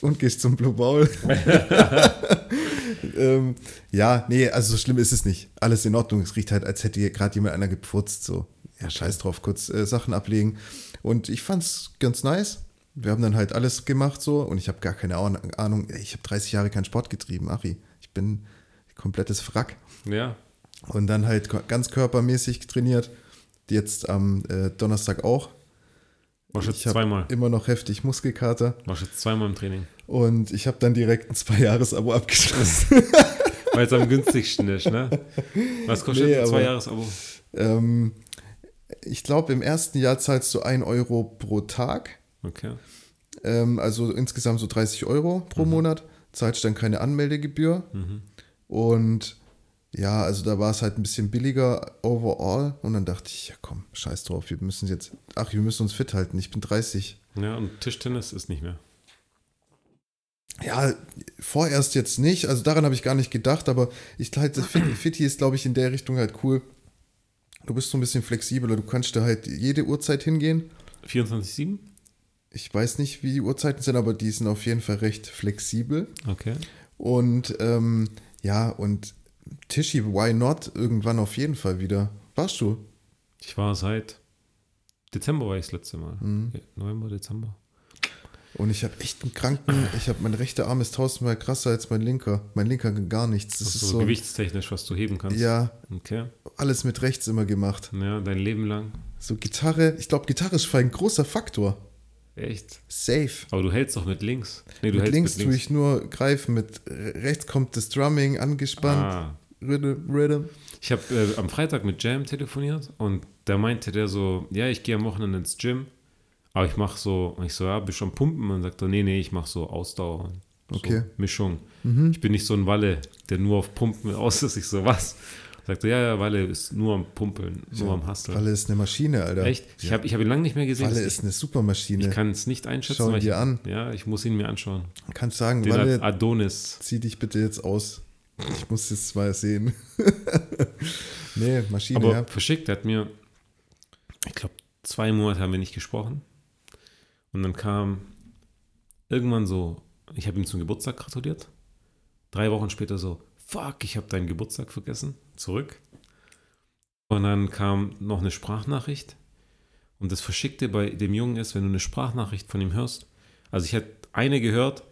[SPEAKER 1] und gehst zum Blue Bowl. ähm, ja, nee, also so schlimm ist es nicht. Alles in Ordnung. Es riecht halt, als hätte hier gerade jemand einer gepfurzt. So, ja, scheiß drauf, kurz äh, Sachen ablegen. Und ich fand's ganz nice. Wir haben dann halt alles gemacht so und ich habe gar keine Ahnung. Ich habe 30 Jahre keinen Sport getrieben, Achi. Ich bin komplettes Wrack.
[SPEAKER 2] Ja.
[SPEAKER 1] Und dann halt ganz körpermäßig trainiert. Jetzt am äh, Donnerstag auch. Ich hab
[SPEAKER 2] zweimal.
[SPEAKER 1] immer noch heftig Muskelkater.
[SPEAKER 2] Warst jetzt zweimal im Training.
[SPEAKER 1] Und ich habe dann direkt ein Zwei-Jahres-Abo abgeschlossen.
[SPEAKER 2] Weil es am günstigsten ist, ne? Was kostet
[SPEAKER 1] Nee,
[SPEAKER 2] ein Zwei-Jahres-Abo?
[SPEAKER 1] ähm, ich glaube, im ersten Jahr zahlst du 1 Euro pro Tag.
[SPEAKER 2] Okay.
[SPEAKER 1] Ähm, also insgesamt so 30 Euro pro Monat. Zahlst dann keine Anmeldegebühr.
[SPEAKER 2] Mhm.
[SPEAKER 1] Und ja, also da war es halt ein bisschen billiger overall. Und dann dachte ich, ja komm, scheiß drauf, wir müssen jetzt, ach, wir müssen uns fit halten. Ich bin 30.
[SPEAKER 2] Ja, und Tischtennis ist nicht mehr.
[SPEAKER 1] Ja, vorerst jetzt nicht. Also daran habe ich gar nicht gedacht, aber ich halt, Fitti ist, glaube ich, in der Richtung halt cool. Du bist so ein bisschen flexibler. Du kannst da halt jede Uhrzeit hingehen.
[SPEAKER 2] 24-7?
[SPEAKER 1] Ich weiß nicht, wie die Uhrzeiten sind, aber die sind auf jeden Fall recht flexibel.
[SPEAKER 2] Okay.
[SPEAKER 1] Und ähm, ja, und Tischi, why not? Irgendwann auf jeden Fall wieder. Warst du?
[SPEAKER 2] Ich war seit Dezember war ich das letzte Mal.
[SPEAKER 1] Mhm.
[SPEAKER 2] November, Dezember.
[SPEAKER 1] Und ich habe echt einen kranken, ich habe mein rechter Arm ist tausendmal krasser als mein linker. Mein linker gar nichts. Das
[SPEAKER 2] Das
[SPEAKER 1] ist
[SPEAKER 2] so,
[SPEAKER 1] so,
[SPEAKER 2] gewichtstechnisch, was du heben kannst.
[SPEAKER 1] ja,
[SPEAKER 2] Okay.
[SPEAKER 1] alles mit rechts immer gemacht.
[SPEAKER 2] Ja, dein Leben lang.
[SPEAKER 1] So Gitarre, ich glaube, Gitarre ist ein großer Faktor.
[SPEAKER 2] Echt.
[SPEAKER 1] Safe.
[SPEAKER 2] Aber du hältst doch mit links. Nee, du
[SPEAKER 1] mit
[SPEAKER 2] hältst
[SPEAKER 1] links
[SPEAKER 2] mit
[SPEAKER 1] tue
[SPEAKER 2] links.
[SPEAKER 1] ich nur greifen, mit rechts kommt das Drumming angespannt.
[SPEAKER 2] Ah.
[SPEAKER 1] Rhythm, Rhythm.
[SPEAKER 2] Ich habe äh, am Freitag mit Jam telefoniert und da meinte der so, ja, ich gehe am Wochenende ins Gym, aber ich mache so, und ich so, ja, bist schon pumpen? Und sagt er, nee, nee, ich mache so Ausdauer. und So
[SPEAKER 1] Okay.
[SPEAKER 2] Mischung.
[SPEAKER 1] Mhm.
[SPEAKER 2] Ich bin nicht so ein Walle, der nur auf Pumpen aus ist. Ich so, was? Sagt er, ja, ja, Walle ist nur am Pumpeln, nur am Husteln.
[SPEAKER 1] Walle ist eine Maschine, Alter.
[SPEAKER 2] Echt? Ich habe ich hab ihn lange nicht mehr gesehen.
[SPEAKER 1] Walle
[SPEAKER 2] Ich-
[SPEAKER 1] ist eine Supermaschine.
[SPEAKER 2] ich kann es nicht einschätzen.
[SPEAKER 1] Schau ihn
[SPEAKER 2] weil ich,
[SPEAKER 1] dir an.
[SPEAKER 2] Ja, ich muss ihn mir anschauen.
[SPEAKER 1] Kannst sagen,
[SPEAKER 2] Den
[SPEAKER 1] Walle,
[SPEAKER 2] Adonis.
[SPEAKER 1] zieh dich bitte jetzt aus. Ich muss jetzt mal sehen. nee, Maschine,
[SPEAKER 2] Aber
[SPEAKER 1] ja.
[SPEAKER 2] verschickt, hat mir, ich glaube, zwei Monate haben wir nicht gesprochen. Und dann kam irgendwann so, ich habe ihm zum Geburtstag gratuliert. Drei Wochen später so, fuck, ich habe deinen Geburtstag vergessen. Zurück. Und dann kam noch eine Sprachnachricht. Und das Verschickte bei dem Jungen ist, wenn du eine Sprachnachricht von ihm hörst. Also ich hätte eine gehört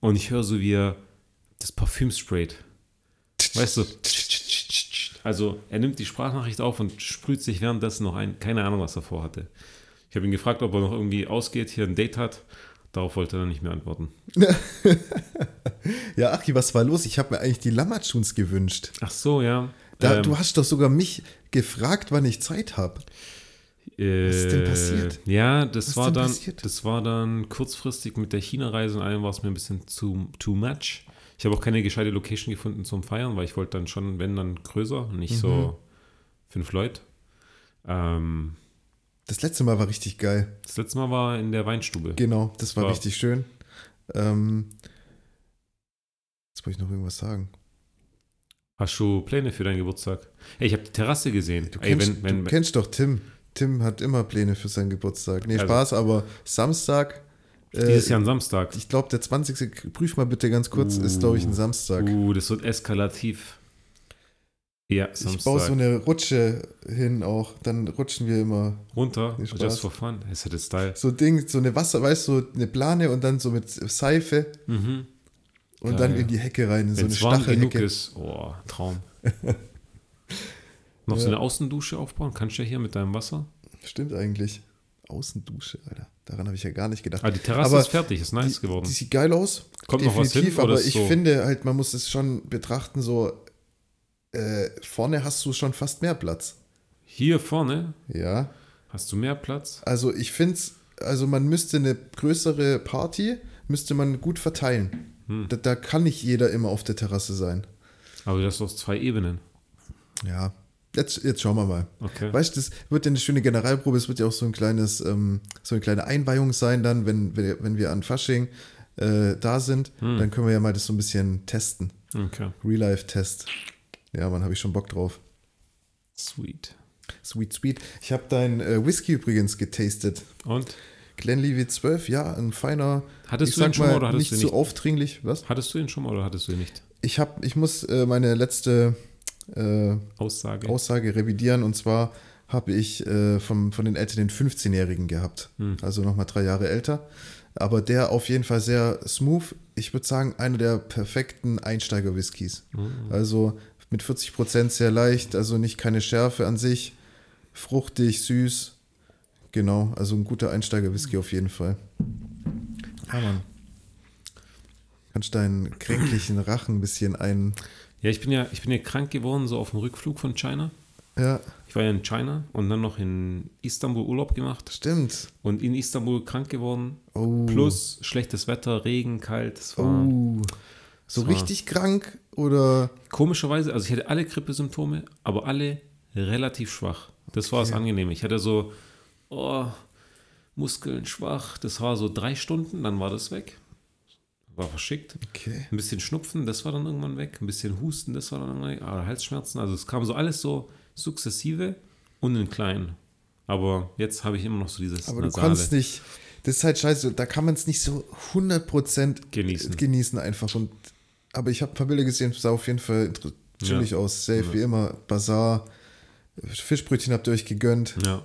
[SPEAKER 2] und ich höre so, wie er das Parfüm sprayt. Weißt du? Also er nimmt die Sprachnachricht auf und sprüht sich währenddessen noch ein. Keine Ahnung, was er vorhatte. Ich habe ihn gefragt, ob er noch irgendwie ausgeht, hier ein Date hat. Darauf wollte er dann nicht mehr antworten.
[SPEAKER 1] Ja, Achi, was war los? Ich habe mir eigentlich die Lammertschuns gewünscht.
[SPEAKER 2] Ach so, ja.
[SPEAKER 1] Da,
[SPEAKER 2] Ähm,
[SPEAKER 1] du hast doch sogar mich gefragt, wann ich Zeit habe.
[SPEAKER 2] äh,
[SPEAKER 1] ist denn passiert?
[SPEAKER 2] Ja, das
[SPEAKER 1] Was
[SPEAKER 2] war dann,
[SPEAKER 1] passiert?
[SPEAKER 2] das war dann kurzfristig mit der China-Reise und allem war es mir ein bisschen too, too much. Ich habe auch keine gescheite Location gefunden zum Feiern, weil ich wollte dann schon, wenn dann größer, nicht
[SPEAKER 1] Mhm.
[SPEAKER 2] so fünf Leute. Ähm,
[SPEAKER 1] Das letzte Mal war richtig geil.
[SPEAKER 2] das letzte Mal war in der Weinstube.
[SPEAKER 1] Genau, das war
[SPEAKER 2] War-
[SPEAKER 1] richtig schön. Ähm, jetzt wollte ich noch irgendwas sagen.
[SPEAKER 2] Hast du Pläne für deinen Geburtstag? Ey, ich habe die Terrasse gesehen.
[SPEAKER 1] Du,
[SPEAKER 2] Ey,
[SPEAKER 1] kennst,
[SPEAKER 2] wenn, wenn,
[SPEAKER 1] du kennst doch Tim. Tim hat immer Pläne für seinen Geburtstag. Nee,
[SPEAKER 2] Also-
[SPEAKER 1] Spaß, aber Samstag. Äh,
[SPEAKER 2] dieses Jahr am Samstag.
[SPEAKER 1] Ich glaube, der 20. Prüf mal bitte ganz kurz, ist, glaube ich, ein Samstag.
[SPEAKER 2] Uh, das wird eskalativ. Ja,
[SPEAKER 1] ich baue so
[SPEAKER 2] Samstag.
[SPEAKER 1] eine Rutsche hin auch. Dann rutschen wir immer.
[SPEAKER 2] Runter, just for fun. Das ist ja das Style.
[SPEAKER 1] So Ding, so eine Wasser, weißt du, so eine Plane und dann so mit Seife
[SPEAKER 2] Mhm.
[SPEAKER 1] und
[SPEAKER 2] Geil.
[SPEAKER 1] dann in die Hecke rein, in so
[SPEAKER 2] Wenn
[SPEAKER 1] eine
[SPEAKER 2] warm genug
[SPEAKER 1] Stachelhecke.
[SPEAKER 2] ist, oh, Traum. Noch so
[SPEAKER 1] Ja.
[SPEAKER 2] eine Außendusche aufbauen? Kannst du ja hier mit deinem Wasser?
[SPEAKER 1] Stimmt eigentlich. Außendusche, Alter. Daran habe ich ja gar nicht gedacht.
[SPEAKER 2] Ah, die Terrasse
[SPEAKER 1] Aber
[SPEAKER 2] ist fertig, ist nice
[SPEAKER 1] die,
[SPEAKER 2] geworden.
[SPEAKER 1] Die sieht geil aus.
[SPEAKER 2] Kommt noch was hin,
[SPEAKER 1] aber ich
[SPEAKER 2] so-
[SPEAKER 1] finde halt, man muss es schon betrachten, so äh, vorne hast du schon fast mehr Platz.
[SPEAKER 2] Hier vorne
[SPEAKER 1] Ja.
[SPEAKER 2] hast du mehr Platz.
[SPEAKER 1] Also ich finde es, also man müsste eine größere Party, müsste man gut verteilen.
[SPEAKER 2] Hm.
[SPEAKER 1] Da, da kann nicht jeder immer auf der Terrasse sein.
[SPEAKER 2] Aber das ist aus zwei Ebenen.
[SPEAKER 1] Ja. Jetzt, jetzt schauen wir mal.
[SPEAKER 2] Okay.
[SPEAKER 1] Weißt du, das wird ja eine schöne Generalprobe. Es wird ja auch so ein kleines, ähm, so eine kleine Einweihung sein, dann, wenn, wenn wir- wenn wir an Fasching äh, da sind.
[SPEAKER 2] Hm.
[SPEAKER 1] Dann können wir ja mal das so ein bisschen testen.
[SPEAKER 2] Okay.
[SPEAKER 1] Real-Life-Test. Ja, Mann, habe ich schon Bock drauf.
[SPEAKER 2] Sweet.
[SPEAKER 1] Sweet, sweet. Ich habe dein äh, Whisky übrigens getastet.
[SPEAKER 2] Und?
[SPEAKER 1] Glenlivet 12, ja, ein feiner.
[SPEAKER 2] Hattest
[SPEAKER 1] ich
[SPEAKER 2] du ihn schon mal oder hattest
[SPEAKER 1] nicht
[SPEAKER 2] du ihn
[SPEAKER 1] so
[SPEAKER 2] nicht?
[SPEAKER 1] aufdringlich. Was?
[SPEAKER 2] Hattest du ihn schon mal oder hattest du ihn nicht?
[SPEAKER 1] Ich, hab, ich muss äh, meine letzte äh,
[SPEAKER 2] Aussage.
[SPEAKER 1] Aussage revidieren und zwar habe ich äh, vom, von den Eltern den 15-Jährigen gehabt.
[SPEAKER 2] Hm.
[SPEAKER 1] Also nochmal drei Jahre älter. Aber der auf jeden Fall sehr smooth. Ich würde sagen, einer der perfekten Einsteiger-Whiskys.
[SPEAKER 2] Mhm.
[SPEAKER 1] Also mit 40% sehr leicht, also nicht keine Schärfe an sich. Fruchtig, süß. Genau, also ein guter Einsteiger-Whisky auf jeden Fall. Ja, Mann. Kannst deinen kränklichen Rachen ein bisschen ein.
[SPEAKER 2] Ja, ich bin ja, ich bin ja krank geworden, so auf dem Rückflug von China.
[SPEAKER 1] Ja,
[SPEAKER 2] Ich war ja in China und dann noch in Istanbul Urlaub gemacht
[SPEAKER 1] stimmt.
[SPEAKER 2] und in Istanbul krank geworden.
[SPEAKER 1] Oh.
[SPEAKER 2] Plus schlechtes Wetter, Regen, kalt. Es war
[SPEAKER 1] Oh. So
[SPEAKER 2] Das war-
[SPEAKER 1] richtig krank oder
[SPEAKER 2] komischerweise, also ich hatte alle Grippesymptome, aber alle relativ schwach. Das war das
[SPEAKER 1] Okay.
[SPEAKER 2] Angenehme. Ich hatte so, oh, Muskeln schwach. Das war so drei Stunden, dann war das weg. War verschickt.
[SPEAKER 1] okay.
[SPEAKER 2] Ein bisschen Schnupfen, das war dann irgendwann weg. Ein bisschen Husten, das war dann irgendwann weg. Aber Halsschmerzen, also es kam so alles so sukzessive und in klein. Aber jetzt habe ich immer noch so dieses
[SPEAKER 1] Aber du
[SPEAKER 2] Nasale.
[SPEAKER 1] kannst nicht. Das ist halt scheiße. Da kann man es nicht so 100%
[SPEAKER 2] Genießen.
[SPEAKER 1] genießen einfach. Und, aber ich habe ein paar Bilder gesehen, es sah auf jeden Fall chillig aus. Safe
[SPEAKER 2] Ja.
[SPEAKER 1] wie immer. Bazar. Fischbrötchen habt ihr euch gegönnt.
[SPEAKER 2] Ja.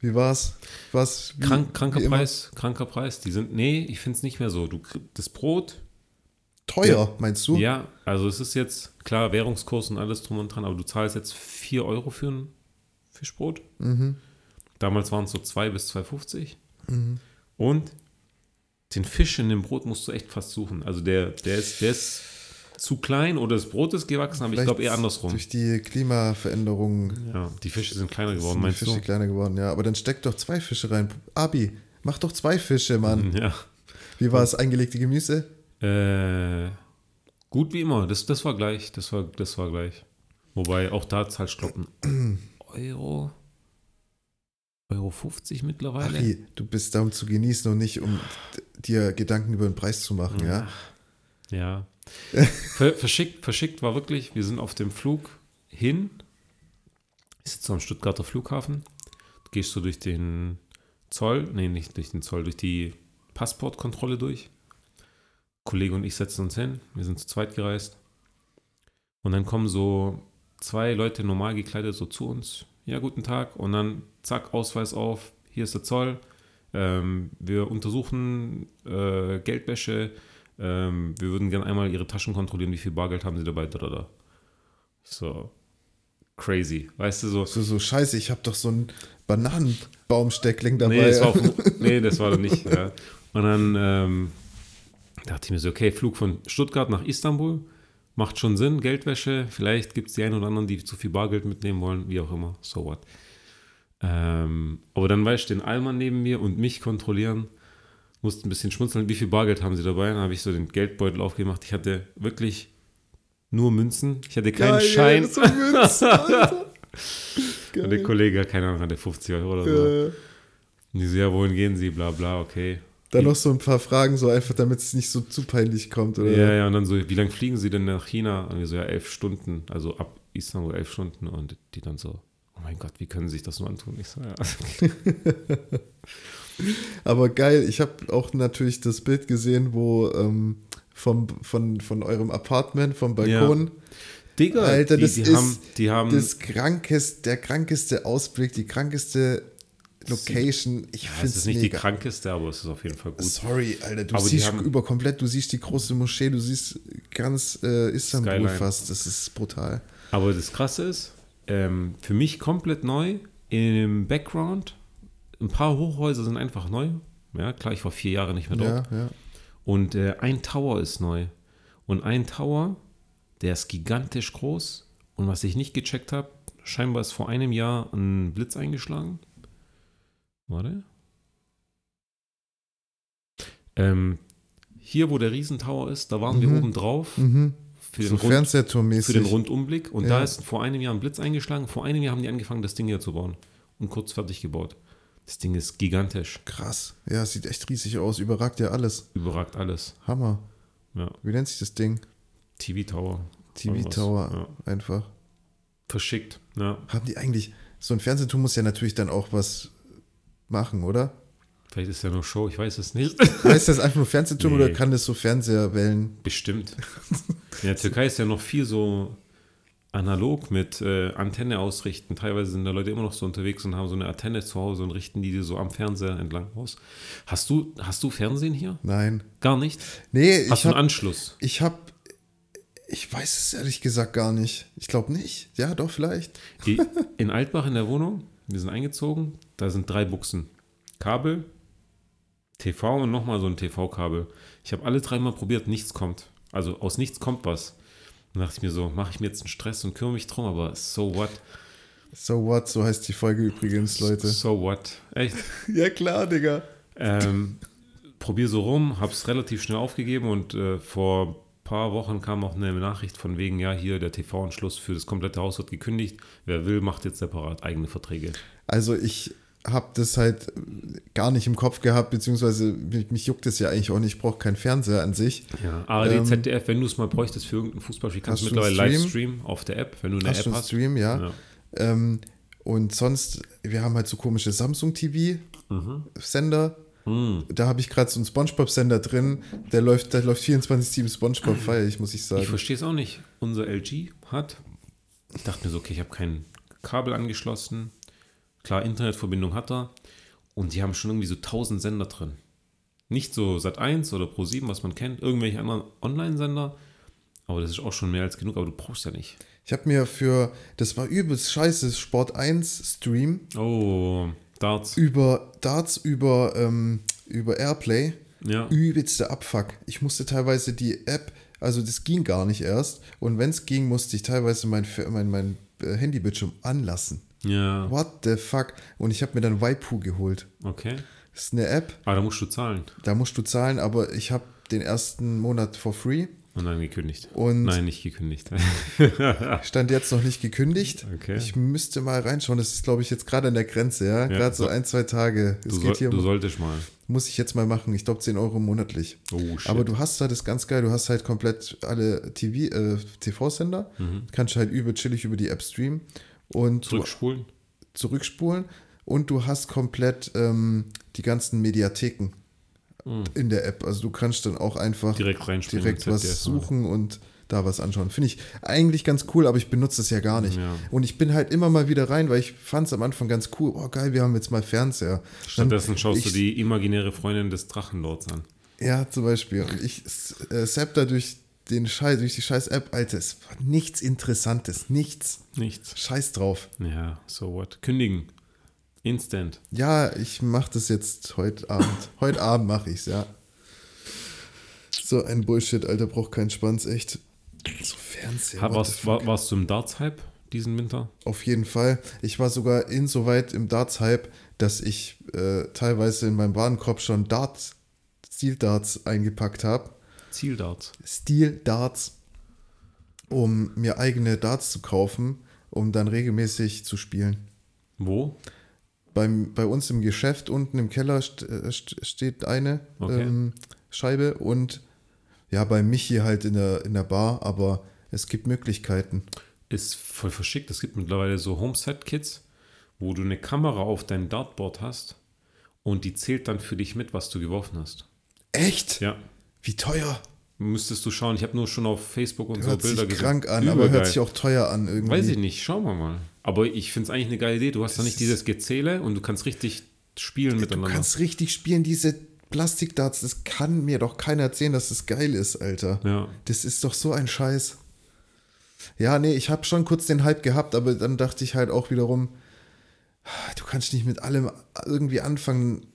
[SPEAKER 1] Wie war's? Was? Wie,
[SPEAKER 2] Krank, kranker? Preis, kranker Preis. Die sind, nee, ich finde es nicht mehr so. Du, das Brot,
[SPEAKER 1] Teuer, meinst du?
[SPEAKER 2] ja, also es ist jetzt, klar, Währungskurs und alles drum und dran, aber du zahlst jetzt 4 Euro für ein Fischbrot.
[SPEAKER 1] Mhm.
[SPEAKER 2] Damals waren es so 2 bis 2,50.
[SPEAKER 1] Mhm.
[SPEAKER 2] Und den Fisch in dem Brot musst du echt fast suchen. Also der, der, ist, der ist zu klein oder das Brot ist gewachsen, aber ich
[SPEAKER 1] Vielleicht
[SPEAKER 2] glaube eher andersrum.
[SPEAKER 1] Durch die Klimaveränderung
[SPEAKER 2] Ja, die Fische sind kleiner geworden,
[SPEAKER 1] sind die
[SPEAKER 2] meinst
[SPEAKER 1] Fische
[SPEAKER 2] du?
[SPEAKER 1] kleiner geworden. Ja, aber dann steck doch zwei Fische rein. Abi, mach doch zwei Fische, Mann.
[SPEAKER 2] Ja.
[SPEAKER 1] Wie war es eingelegte Gemüse?
[SPEAKER 2] Äh, gut wie immer, das, das war gleich, das war, das war gleich. Wobei auch da zahlst du, glaube Euro, Euro 50 mittlerweile.
[SPEAKER 1] Ari, du bist da, um zu genießen und nicht, um dir Gedanken über den Preis zu machen, ja?
[SPEAKER 2] Ja. Ver, verschickt, verschickt war wirklich, wir sind auf dem Flug hin. Ich sitze am Stuttgarter Flughafen. Du gehst so durch den Zoll, nee, nicht durch den Zoll, durch die Passportkontrolle durch. Kollege und ich setzen uns hin. Wir sind zu zweit gereist. Und dann kommen so zwei Leute normal gekleidet so zu uns. Ja, guten Tag. Und dann zack, Ausweis auf. Hier ist der Zoll. Ähm, wir untersuchen äh, Geldwäsche. Ähm, wir würden gerne einmal Ihre Taschen kontrollieren. Wie viel Bargeld haben Sie dabei? Da, da, da. So, crazy. Weißt du, so.
[SPEAKER 1] So, so scheiße, ich habe doch so ein Bananenbaumsteckling dabei.
[SPEAKER 2] Nee, das war, auf, nee, das war nicht. Ja. Und dann ähm, dachte ich mir so, okay, Flug von Stuttgart nach Istanbul macht schon Sinn, Geldwäsche. Vielleicht gibt es die einen oder anderen, die zu viel Bargeld mitnehmen wollen, wie auch immer. So what. Ähm, aber dann weißt du, den Allmann neben mir und mich kontrollieren, musste ein bisschen schmunzeln. Wie viel Bargeld haben sie dabei? Dann habe ich so den Geldbeutel aufgemacht. Ich hatte wirklich nur Münzen. Ich hatte keinen
[SPEAKER 1] Geil,
[SPEAKER 2] Schein.
[SPEAKER 1] So Münzen.
[SPEAKER 2] Und der. Kollege, keine Ahnung, hatte 50 Euro oder so.
[SPEAKER 1] Äh,
[SPEAKER 2] Und die so, ja, wohin gehen Sie? Bla bla, okay.
[SPEAKER 1] dann noch so ein paar Fragen, so einfach, damit es nicht so zu peinlich kommt, oder?
[SPEAKER 2] Ja, ja, und dann so, wie lange fliegen Sie denn nach China? Und wir so, ja, elf Stunden, also ab Istanbul elf Stunden. Und die dann so, oh mein Gott, wie können Sie sich das nur antun? Ich so, ja.
[SPEAKER 1] Aber geil, ich habe auch natürlich das Bild gesehen, wo ähm, vom, von, von eurem Apartment, vom Balkon,
[SPEAKER 2] Digga,
[SPEAKER 1] Alter,
[SPEAKER 2] die,
[SPEAKER 1] das
[SPEAKER 2] die
[SPEAKER 1] ist
[SPEAKER 2] haben, die haben,
[SPEAKER 1] das krankeste, der krankeste Ausblick, die krankeste Location. Ich
[SPEAKER 2] ja,
[SPEAKER 1] finde
[SPEAKER 2] es ist nicht die
[SPEAKER 1] mega.
[SPEAKER 2] krankeste, aber es ist auf jeden Fall gut.
[SPEAKER 1] Sorry, Alter, du
[SPEAKER 2] Aber die
[SPEAKER 1] siehst
[SPEAKER 2] haben-
[SPEAKER 1] über komplett, du siehst die große Moschee, du siehst ganz äh, Istanbul
[SPEAKER 2] Skyline.
[SPEAKER 1] fast. Das ist brutal.
[SPEAKER 2] Aber das Krasse ist, ähm, für mich komplett neu, im Background ein paar Hochhäuser sind einfach neu. Ja, klar, ich war vier Jahre nicht mehr dort.
[SPEAKER 1] Ja, ja.
[SPEAKER 2] Und äh, ein Tower ist neu. Und ein Tower, der ist gigantisch groß. Und was ich nicht gecheckt habe, scheinbar ist vor einem Jahr ein Blitz eingeschlagen. Warte. Ähm, hier, wo der Riesentower ist, da waren wir
[SPEAKER 1] Mhm.
[SPEAKER 2] oben drauf
[SPEAKER 1] Mhm.
[SPEAKER 2] für, den
[SPEAKER 1] So
[SPEAKER 2] Rund, für den Rundumblick. Und
[SPEAKER 1] Ja.
[SPEAKER 2] da ist vor einem Jahr ein Blitz eingeschlagen. Vor einem Jahr haben die angefangen, das Ding hier zu bauen. Und kurz fertig gebaut. Das Ding ist gigantisch.
[SPEAKER 1] Krass. Ja, sieht echt riesig aus. Überragt ja alles.
[SPEAKER 2] Überragt alles.
[SPEAKER 1] Hammer.
[SPEAKER 2] Ja.
[SPEAKER 1] Wie nennt sich das Ding?
[SPEAKER 2] TV-Tower.
[SPEAKER 1] TV-Tower.
[SPEAKER 2] Ja.
[SPEAKER 1] Einfach.
[SPEAKER 2] Verschickt. Ja.
[SPEAKER 1] Haben die eigentlich. So ein Fernsehturm muss ja natürlich dann auch was machen, oder?
[SPEAKER 2] Vielleicht ist ja nur Show, ich weiß es nicht.
[SPEAKER 1] Heißt das einfach nur Fernsehturm
[SPEAKER 2] Nee.
[SPEAKER 1] oder kann das so Fernseherwellen?
[SPEAKER 2] Bestimmt. In der Türkei ist ja noch viel so analog mit äh, Antenne ausrichten. Teilweise sind da Leute immer noch so unterwegs und haben so eine Antenne zu Hause und richten die so am Fernseher entlang aus. Hast du, hast du Fernsehen hier?
[SPEAKER 1] Nein.
[SPEAKER 2] Gar nicht?
[SPEAKER 1] Nee,
[SPEAKER 2] Hast
[SPEAKER 1] ich
[SPEAKER 2] du einen
[SPEAKER 1] hab,
[SPEAKER 2] Anschluss?
[SPEAKER 1] ich hab. Ich weiß es ehrlich gesagt gar nicht. Ich glaube nicht. Ja, doch, vielleicht.
[SPEAKER 2] In Altbach in der Wohnung, wir sind eingezogen, da sind drei Buchsen. Kabel, TV und nochmal so ein TV-Kabel. Ich habe alle dreimal probiert, nichts kommt. Also aus nichts kommt was. Dann dachte ich mir so, mache ich mir jetzt einen Stress und kümmere mich drum, aber so what?
[SPEAKER 1] So what? So heißt die Folge übrigens, Leute.
[SPEAKER 2] So what? Echt?
[SPEAKER 1] Ja, klar, Digga.
[SPEAKER 2] Ähm, probier so rum, hab's relativ schnell aufgegeben und äh, vor ein paar Wochen kam noch eine Nachricht von wegen, ja, hier der TV-Anschluss für das komplette Haus wird gekündigt. Wer will, macht jetzt separat eigene Verträge.
[SPEAKER 1] Also ich habe das halt gar nicht im Kopf gehabt, beziehungsweise mich, juckt es ja eigentlich auch nicht. Ich brauche keinen Fernseher an sich.
[SPEAKER 2] Ja, ARD,
[SPEAKER 1] Ähm,
[SPEAKER 2] ZDF, wenn du es mal bräuchtest für irgendein Fußballspiel, kannst du
[SPEAKER 1] du
[SPEAKER 2] mittlerweile live
[SPEAKER 1] Stream?
[SPEAKER 2] streamen auf der App, wenn du eine
[SPEAKER 1] Hast
[SPEAKER 2] App
[SPEAKER 1] schon
[SPEAKER 2] hast.
[SPEAKER 1] Stream, ja.
[SPEAKER 2] Ja.
[SPEAKER 1] Ähm, und sonst, wir haben halt so komische Samsung TV-Sender.
[SPEAKER 2] Hm.
[SPEAKER 1] Da habe ich gerade so einen Spongebob-Sender drin. Der läuft, der läuft 24-7 Spongebob, feier ich, muss ich sagen.
[SPEAKER 2] Ich verstehe es auch nicht. Unser LG hat, ich dachte mir so, okay, ich habe kein Kabel angeschlossen. Klar, Internetverbindung hat er. Und die haben schon irgendwie so 1000 Sender drin. Nicht so Sat1 oder Pro7, was man kennt, irgendwelche anderen Online-Sender. Aber das ist auch schon mehr als genug, aber du brauchst ja nicht.
[SPEAKER 1] Ich habe mir für, das war übelst scheiße, Sport 1 Stream
[SPEAKER 2] Oh, Darts.
[SPEAKER 1] über Darts, über, ähm, über Airplay.
[SPEAKER 2] Ja.
[SPEAKER 1] Übelste Abfuck. Ich musste teilweise die App, also das ging gar nicht erst. Und wenn es ging, musste ich teilweise mein, mein, mein äh, Handybildschirm anlassen.
[SPEAKER 2] Ja,
[SPEAKER 1] What the fuck? Und ich habe mir dann Waipu geholt.
[SPEAKER 2] okay.
[SPEAKER 1] Das ist eine App,
[SPEAKER 2] Aber da musst du zahlen.
[SPEAKER 1] da musst du zahlen, aber ich habe den ersten Monat for free.
[SPEAKER 2] Und dann gekündigt.
[SPEAKER 1] Und
[SPEAKER 2] Nein, nicht gekündigt.
[SPEAKER 1] stand jetzt noch nicht gekündigt.
[SPEAKER 2] Okay.
[SPEAKER 1] Ich müsste mal reinschauen. Das ist, glaube ich, jetzt gerade an der Grenze, ja. Gerade so
[SPEAKER 2] so-
[SPEAKER 1] ein, zwei Tage. Es
[SPEAKER 2] Du,
[SPEAKER 1] geht
[SPEAKER 2] soll,
[SPEAKER 1] hier,
[SPEAKER 2] du solltest mal.
[SPEAKER 1] muss ich jetzt mal machen. Ich glaube 10 Euro monatlich.
[SPEAKER 2] Oh, shit.
[SPEAKER 1] Aber du hast halt, das ist ganz geil, du hast halt komplett alle TV, äh, TV-Sender.
[SPEAKER 2] Mhm.
[SPEAKER 1] Kannst halt über chillig über die App streamen und
[SPEAKER 2] Zurückspulen.
[SPEAKER 1] Du, zurückspulen. Und du hast komplett ähm, die ganzen Mediatheken in der App. Also du kannst dann auch einfach
[SPEAKER 2] Mhm. Direkt
[SPEAKER 1] direkt was
[SPEAKER 2] ZDF.
[SPEAKER 1] suchen und da was anschauen. Finde ich eigentlich ganz cool, aber ich benutze das ja gar nicht.
[SPEAKER 2] Ja.
[SPEAKER 1] Und ich bin halt immer mal wieder rein, weil ich fand es am Anfang ganz cool. Oh geil, wir haben jetzt mal Fernseher.
[SPEAKER 2] Stattdessen schaust du
[SPEAKER 1] ich-
[SPEAKER 2] die imaginäre Freundin des Drachenlords an.
[SPEAKER 1] Ja, zum Beispiel. Und ich äh, zapp da durch den Scheiß, durch die scheiß App, Alter, es war nichts Interessantes, nichts.
[SPEAKER 2] Nichts.
[SPEAKER 1] Scheiß drauf.
[SPEAKER 2] Ja, so what? Kündigen. Instant.
[SPEAKER 1] Ja, ich mach das jetzt heute Abend. heute Abend mache ich's, ja. So ein Bullshit, Alter, braucht keinen Spanns, echt. So Fernseher.
[SPEAKER 2] Ha, warst, war, warst du im Darts-Hype diesen Winter?
[SPEAKER 1] Auf jeden Fall. Ich war sogar insoweit im Darts-Hype, dass ich äh, teilweise in meinem Warenkorb schon Darts, Steel-Darts eingepackt habe.
[SPEAKER 2] Zieldarts.
[SPEAKER 1] Steel-Darts, um mir eigene Darts zu kaufen, um dann regelmäßig zu spielen.
[SPEAKER 2] Wo?
[SPEAKER 1] Beim, bei uns im Geschäft unten im Keller äh, st steht eine
[SPEAKER 2] Okay.
[SPEAKER 1] ähm, Scheibe und ja, bei Michi halt in der, in der Bar, aber es gibt Möglichkeiten.
[SPEAKER 2] Ist voll verschickt. Es gibt mittlerweile so Homeset-Kits, wo du eine Kamera auf deinem Dartboard hast und die zählt dann für dich mit, was du geworfen hast.
[SPEAKER 1] Echt?
[SPEAKER 2] Ja.
[SPEAKER 1] Wie teuer?
[SPEAKER 2] Müsstest du schauen. Ich habe nur schon auf Facebook und so
[SPEAKER 1] Hört
[SPEAKER 2] Bilder
[SPEAKER 1] sich
[SPEAKER 2] gesehen.
[SPEAKER 1] krank an, aber
[SPEAKER 2] Übergeil.
[SPEAKER 1] hört sich auch teuer an irgendwie.
[SPEAKER 2] Weiß ich nicht, schauen wir mal. Aber ich finde es eigentlich eine geile Idee. Du hast da nicht dieses Gezähle und du kannst richtig spielen
[SPEAKER 1] Du
[SPEAKER 2] miteinander.
[SPEAKER 1] kannst richtig spielen, diese Plastikdarts, das kann mir doch keiner erzählen, dass das geil ist, Alter.
[SPEAKER 2] Ja.
[SPEAKER 1] Das ist doch so ein Scheiß. Ja, nee, ich habe schon kurz den Hype gehabt, aber dann dachte ich halt auch wiederum, Du kannst nicht mit allem irgendwie anfangen.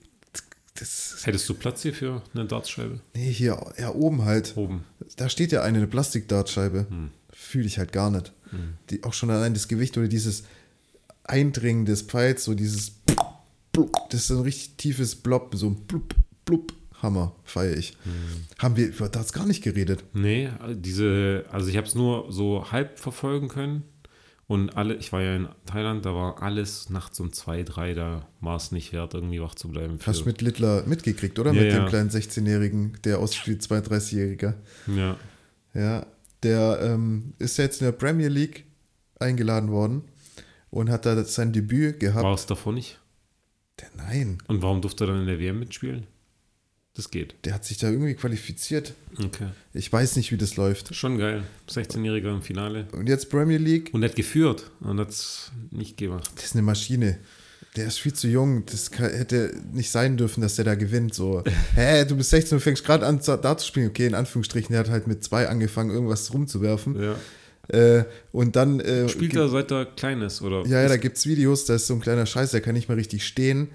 [SPEAKER 1] Das,
[SPEAKER 2] Hättest du Platz hier für eine Dartscheibe?
[SPEAKER 1] nee, hier, ja, oben halt.
[SPEAKER 2] Oben.
[SPEAKER 1] Da steht ja eine, eine Plastikdartscheibe.
[SPEAKER 2] Hm.
[SPEAKER 1] Fühle ich halt gar nicht. Die, auch schon allein das Gewicht oder dieses Eindringen des Pfeils, so dieses das ist ein richtig tiefes Blob, so ein blub, blub, Hammer, feiere ich.
[SPEAKER 2] Hm.
[SPEAKER 1] Haben wir über Darts gar nicht geredet.
[SPEAKER 2] Nee, diese, also ich habe es nur so halb verfolgen können. Und alle, ich war ja in Thailand, da war alles nachts um zwei, drei, da war es nicht wert, irgendwie wach zu bleiben. für-
[SPEAKER 1] Hast du mit Littler mitgekriegt, oder?
[SPEAKER 2] Ja,
[SPEAKER 1] mit
[SPEAKER 2] ja.
[SPEAKER 1] dem kleinen 16-Jährigen, der aussieht wie 32-Jähriger.
[SPEAKER 2] ja.
[SPEAKER 1] Ja, der ähm, ist ja jetzt in der Premier League eingeladen worden und hat da sein Debüt gehabt.
[SPEAKER 2] War es davor nicht?
[SPEAKER 1] Der, nein,
[SPEAKER 2] Und warum durfte er dann in der WM mitspielen? Das geht.
[SPEAKER 1] der hat sich da irgendwie qualifiziert.
[SPEAKER 2] Okay.
[SPEAKER 1] Ich weiß nicht, wie das läuft.
[SPEAKER 2] Schon geil. 16-Jähriger im Finale.
[SPEAKER 1] Und jetzt Premier League,
[SPEAKER 2] Und er hat geführt und hat es nicht gemacht.
[SPEAKER 1] das ist eine Maschine. Der ist viel zu jung. Das kann, hätte nicht sein dürfen, dass der da gewinnt. So, hä, du bist 16 und fängst gerade an, da zu spielen. Okay, in Anführungsstrichen, der hat halt mit zwei angefangen, irgendwas rumzuwerfen.
[SPEAKER 2] Ja.
[SPEAKER 1] Äh, und dann. Äh,
[SPEAKER 2] Spielt er seit er klein ist, oder?
[SPEAKER 1] Ja, ja, da gibt es Videos, da ist so ein kleiner Scheiß, der kann nicht mehr richtig stehen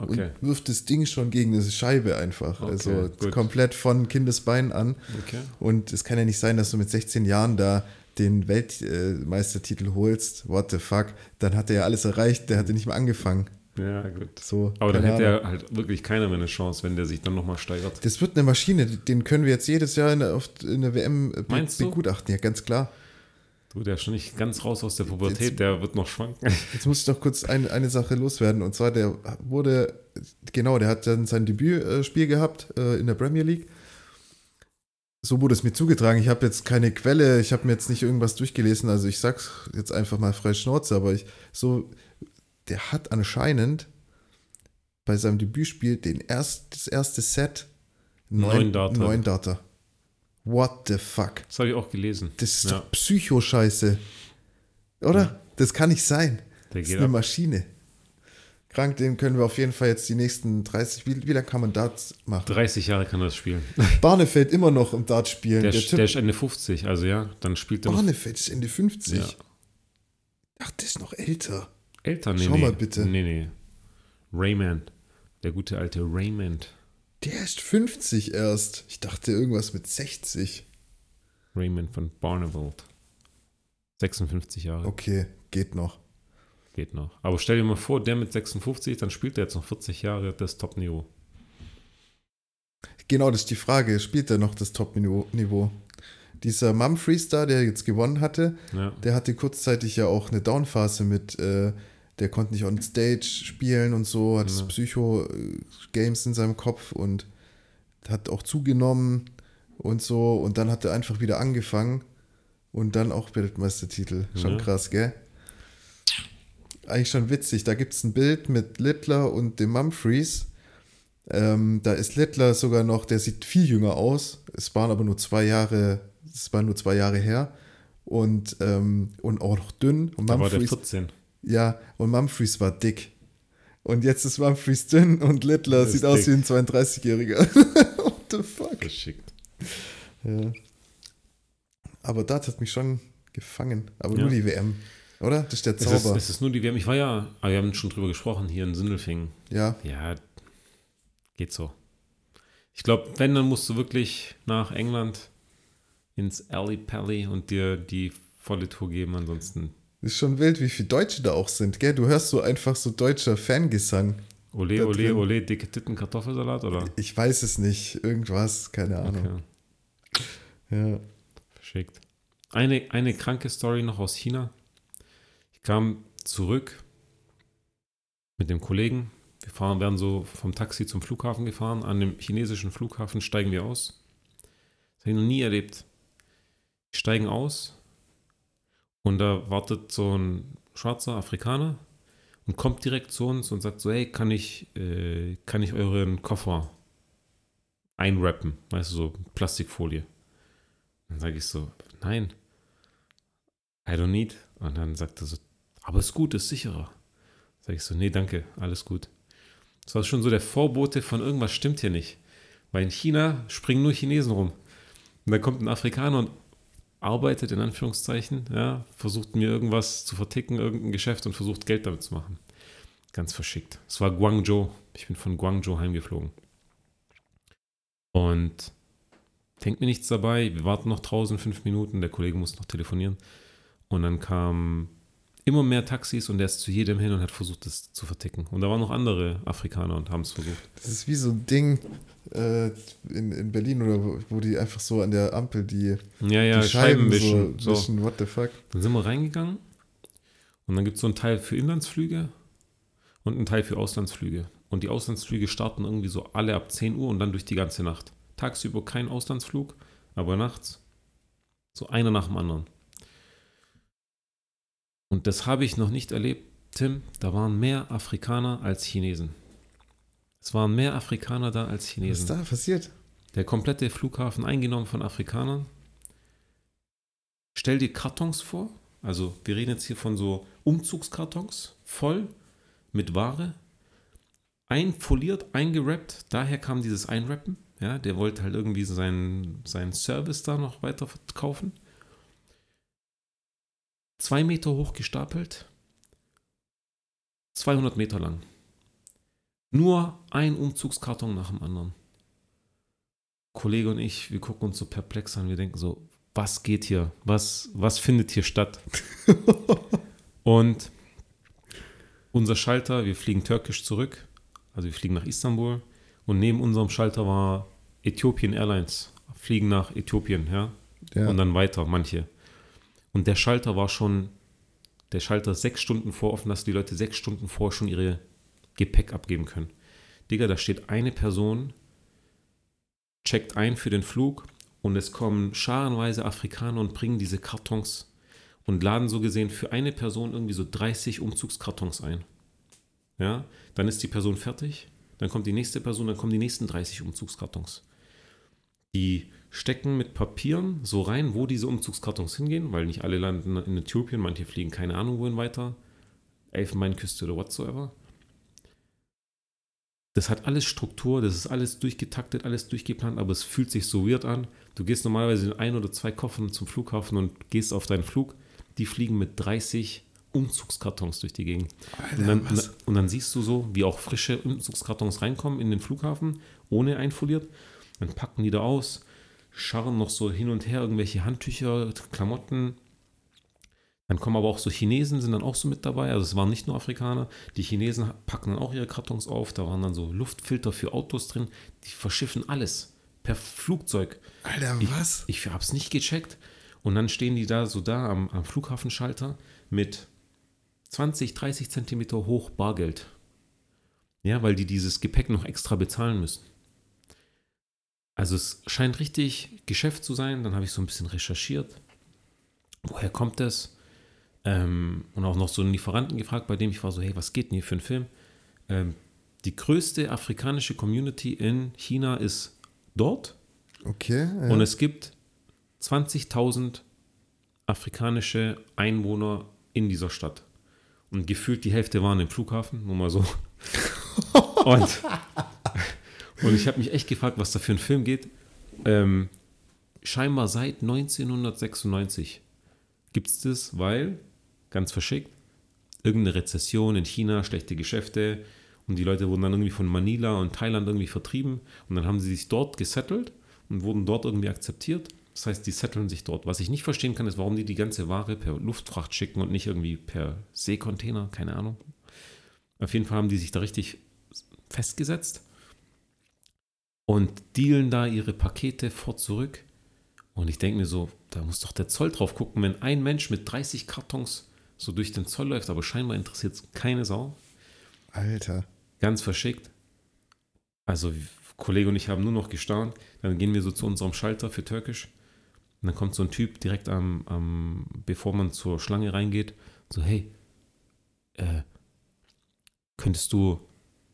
[SPEAKER 2] Okay.
[SPEAKER 1] und wirft das Ding schon gegen eine Scheibe einfach.
[SPEAKER 2] Okay,
[SPEAKER 1] also
[SPEAKER 2] gut.
[SPEAKER 1] komplett von Kindesbein an.
[SPEAKER 2] Okay.
[SPEAKER 1] Und es kann ja nicht sein, dass du mit 16 Jahren da den Weltmeistertitel holst. What the fuck? Dann hat er ja alles erreicht, der hatte nicht mehr angefangen.
[SPEAKER 2] Ja, gut.
[SPEAKER 1] So,
[SPEAKER 2] Aber dann hätte er halt wirklich keiner mehr eine Chance, wenn der sich dann nochmal steigert.
[SPEAKER 1] Das wird eine Maschine, den können wir jetzt jedes Jahr in der, in der WM
[SPEAKER 2] Meinst du?
[SPEAKER 1] begutachten. Ja, ganz klar.
[SPEAKER 2] Du, der ist schon nicht ganz raus aus der Pubertät,
[SPEAKER 1] Jetzt-
[SPEAKER 2] der wird noch schwanken.
[SPEAKER 1] Jetzt muss ich noch kurz ein, eine Sache loswerden. Und zwar, der wurde, genau, der hat dann sein Debütspiel gehabt äh, in der Premier League. So wurde es mir zugetragen. Ich habe jetzt keine Quelle, ich habe mir jetzt nicht irgendwas durchgelesen. Also ich sag's jetzt einfach mal frei Schnauze, aber ich so, der hat anscheinend bei seinem Debütspiel den erst, das erste Set
[SPEAKER 2] Neun Darter.
[SPEAKER 1] Neun Darter. What the fuck?
[SPEAKER 2] Das habe ich auch gelesen.
[SPEAKER 1] Das ist
[SPEAKER 2] Ja.
[SPEAKER 1] doch Psychoscheiße. Oder? Das kann nicht sein.
[SPEAKER 2] Der
[SPEAKER 1] Das ist eine
[SPEAKER 2] ab.
[SPEAKER 1] Maschine. Krank, den können wir auf jeden Fall jetzt die nächsten 30, wie, wie lange kann man Darts machen?
[SPEAKER 2] 30 Jahre kann er das spielen.
[SPEAKER 1] Barnefeld immer noch im Dart spielen.
[SPEAKER 2] Der,
[SPEAKER 1] Der,
[SPEAKER 2] der ist Ende 50, also ja, dann spielt er
[SPEAKER 1] Barnefeld ist Ende 50.
[SPEAKER 2] Ja.
[SPEAKER 1] Ach, der ist noch älter.
[SPEAKER 2] älter. Nee,
[SPEAKER 1] Schau
[SPEAKER 2] nee.
[SPEAKER 1] mal bitte.
[SPEAKER 2] Nee, nee. Raymond. Der gute alte Raymond.
[SPEAKER 1] Der ist 50 erst. Ich dachte irgendwas mit 60.
[SPEAKER 2] Raymond von Barneveld. 56 Jahre.
[SPEAKER 1] Okay, geht noch.
[SPEAKER 2] Geht noch. Aber stell dir mal vor, der mit 56, dann spielt er jetzt noch 40 Jahre das Top-Niveau.
[SPEAKER 1] Genau, das ist die Frage. Spielt er noch das Top-Niveau? Dieser Mumfree Star, der jetzt gewonnen hatte,
[SPEAKER 2] Ja.
[SPEAKER 1] der hatte kurzzeitig ja auch eine Downphase mit, äh, der konnte nicht on Stage spielen und so, hat
[SPEAKER 2] Ja.
[SPEAKER 1] Psycho-Games in seinem Kopf und hat auch zugenommen und so und dann hat er einfach wieder angefangen und dann auch Weltmeistertitel. Schon
[SPEAKER 2] Ja.
[SPEAKER 1] krass, gell? Eigentlich schon witzig. Da gibt es ein Bild mit Littler und dem Mumfrees. Ähm, da ist Littler sogar noch, der sieht viel jünger aus. Es waren aber nur zwei Jahre, es waren nur zwei Jahre her. Und, ähm, und auch noch dünn. Und
[SPEAKER 2] Da war der
[SPEAKER 1] Mumfrees,
[SPEAKER 2] 14.
[SPEAKER 1] ja, und Mumfrees war dick. Und jetzt ist Mumfrees dünn und Littler sieht aus
[SPEAKER 2] dick.
[SPEAKER 1] wie ein 32-Jähriger. What the fuck?
[SPEAKER 2] Geschickt.
[SPEAKER 1] Ja. Aber das hat mich schon gefangen. Aber
[SPEAKER 2] Ja.
[SPEAKER 1] nur die WM, oder? Das ist der
[SPEAKER 2] Es ist,
[SPEAKER 1] Zauber.
[SPEAKER 2] es ist nur die WM. Ich war ja, ah, wir haben schon drüber gesprochen, hier in Sindelfingen.
[SPEAKER 1] ja,
[SPEAKER 2] Ja, geht so. Ich glaube, wenn, dann musst du wirklich nach England ins Alley Pally und dir die volle Tour geben. Ansonsten
[SPEAKER 1] ist schon wild, wie viele Deutsche da auch sind, gell? Du hörst so einfach so deutscher Fangesang.
[SPEAKER 2] Ole, Ole. Ole, dicke Titten, Kartoffelsalat, oder?
[SPEAKER 1] Ich weiß es nicht. Irgendwas, keine Ahnung.
[SPEAKER 2] Okay,
[SPEAKER 1] Ja.
[SPEAKER 2] verschickt. Eine, eine kranke Story noch aus China. Ich kam zurück mit dem Kollegen. Wir fahren, werden so vom Taxi zum Flughafen gefahren. An dem chinesischen Flughafen steigen wir aus. Das habe ich noch nie erlebt. Wir steigen aus und da wartet so ein schwarzer Afrikaner und kommt direkt zu uns und sagt so, hey, kann ich, äh, kann ich euren Koffer einwrappen? Weißt du, so Plastikfolie. Dann sage ich so, nein, I don't need. Und dann sagt er so, aber ist gut, ist sicherer. Sag ich so, nee, danke, alles gut. Das war schon so der Vorbote von irgendwas stimmt hier nicht. Weil in China springen nur Chinesen rum. Und dann kommt ein Afrikaner und arbeitet in Anführungszeichen, ja, versucht mir irgendwas zu verticken, irgendein Geschäft und versucht Geld damit zu machen. Ganz verschickt. Es war Guangzhou. Ich bin von Guangzhou heimgeflogen. Und denkt mir nichts dabei. Wir warten noch draußen fünf Minuten. Der Kollege muss noch telefonieren. Und dann kamen immer mehr Taxis und er ist zu jedem hin und hat versucht, das zu verticken. Und da waren noch andere Afrikaner und haben es versucht.
[SPEAKER 1] Das ist wie so ein Ding äh, in, in Berlin oder wo, wo die einfach so an der Ampel die,
[SPEAKER 2] Ja, ja,
[SPEAKER 1] die
[SPEAKER 2] Scheiben
[SPEAKER 1] Scheiben
[SPEAKER 2] wischen.
[SPEAKER 1] so
[SPEAKER 2] So.
[SPEAKER 1] wischen. What the fuck?
[SPEAKER 2] Dann sind wir reingegangen und dann gibt es so einen Teil für Inlandsflüge und einen Teil für Auslandsflüge. Und die Auslandsflüge starten irgendwie so alle ab 10 Uhr und dann durch die ganze Nacht. Tagsüber kein Auslandsflug, aber nachts so einer nach dem anderen. Und das habe ich noch nicht erlebt, Tim. Da waren mehr Afrikaner als Chinesen. Es waren mehr Afrikaner da als
[SPEAKER 1] Was ist
[SPEAKER 2] Chinesen.
[SPEAKER 1] da passiert?
[SPEAKER 2] Der komplette Flughafen eingenommen von Afrikanern. Stell dir Kartons vor. Also wir reden jetzt hier von so Umzugskartons, voll mit Ware. Einfoliert, eingerappt. Daher kam dieses Einrappen. Ja, der wollte halt irgendwie seinen, seinen Service da noch weiter verkaufen. Zwei Meter hoch gestapelt. 200 Meter lang. Nur ein Umzugskarton nach dem anderen. Kollege und ich, wir gucken uns so perplex an, wir denken so, was geht hier? Was, was findet hier statt? und unser Schalter, wir fliegen türkisch zurück, also wir fliegen nach Istanbul und neben unserem Schalter war Ethiopian Airlines, fliegen nach Äthiopien, ja,
[SPEAKER 1] Ja.
[SPEAKER 2] und dann weiter, manche. Und der Schalter war schon, der Schalter sechs Stunden vor offen, dass die Leute sechs Stunden vor schon ihre Gepäck abgeben können. Digga, da steht eine Person, checkt ein für den Flug und es kommen scharenweise Afrikaner und bringen diese Kartons und laden so gesehen für eine Person irgendwie so 30 Umzugskartons ein. Ja, dann ist die Person fertig, dann kommt die nächste Person, dann kommen die nächsten 30 Umzugskartons. Die stecken mit Papieren so rein, wo diese Umzugskartons hingehen, weil nicht alle landen in Äthiopien, manche fliegen keine Ahnung wohin weiter, Elfenbeinküste oder whatsoever. Das hat alles Struktur, das ist alles durchgetaktet, alles durchgeplant, aber es fühlt sich so weird an. Du gehst normalerweise in ein oder zwei Koffern zum Flughafen und gehst auf deinen Flug. Die fliegen mit 30 Umzugskartons durch die Gegend.
[SPEAKER 1] Alter,
[SPEAKER 2] Und dann, und dann siehst du so, wie auch frische Umzugskartons reinkommen in den Flughafen, ohne einfoliert. Dann packen die da aus, scharren noch so hin und her irgendwelche Handtücher, Klamotten. Dann kommen aber auch so Chinesen, sind dann auch so mit dabei. Also es waren nicht nur Afrikaner. Die Chinesen packen dann auch ihre Kartons auf. Da waren dann so Luftfilter für Autos drin. Die verschiffen alles per Flugzeug.
[SPEAKER 1] Alter,
[SPEAKER 2] Ich,
[SPEAKER 1] was?
[SPEAKER 2] ich habe es nicht gecheckt. Und dann stehen die da so da am, am Flughafenschalter mit 20, 30 Zentimeter hoch Bargeld. Ja, weil die dieses Gepäck noch extra bezahlen müssen. Also es scheint richtig Geschäft zu sein. Dann habe ich so ein bisschen recherchiert. Woher kommt das? Ähm, und auch noch so einen Lieferanten gefragt, bei dem ich war so, hey, was geht denn hier für ein Film? Ähm, die größte afrikanische Community in China ist dort.
[SPEAKER 1] Okay. Ja.
[SPEAKER 2] Und es gibt 20.000 afrikanische Einwohner in dieser Stadt. Und gefühlt die Hälfte waren im Flughafen, nur mal so. und, und ich habe mich echt gefragt, was da für ein Film geht. Ähm, scheinbar seit 1996 gibt es das, weil, ganz verschickt, irgendeine Rezession in China, schlechte Geschäfte und die Leute wurden dann irgendwie von Manila und Thailand irgendwie vertrieben und dann haben sie sich dort gesettelt und wurden dort irgendwie akzeptiert. Das heißt, die setteln sich dort. Was ich nicht verstehen kann, ist, warum die die ganze Ware per Luftfracht schicken und nicht irgendwie per Seekontainer, keine Ahnung. Auf jeden Fall haben die sich da richtig festgesetzt und dealen da ihre Pakete fort zurück. Und ich denke mir so, da muss doch der Zoll drauf gucken, wenn ein Mensch mit 30 Kartons so durch den Zoll läuft, aber scheinbar interessiert es keine Sau.
[SPEAKER 1] Alter.
[SPEAKER 2] Ganz verschickt. Also, Kollege und ich haben nur noch gestaunt. Dann gehen wir so zu unserem Schalter für Türkisch. Und dann kommt so ein Typ direkt am, am bevor man zur Schlange reingeht, so, hey, äh, könntest du,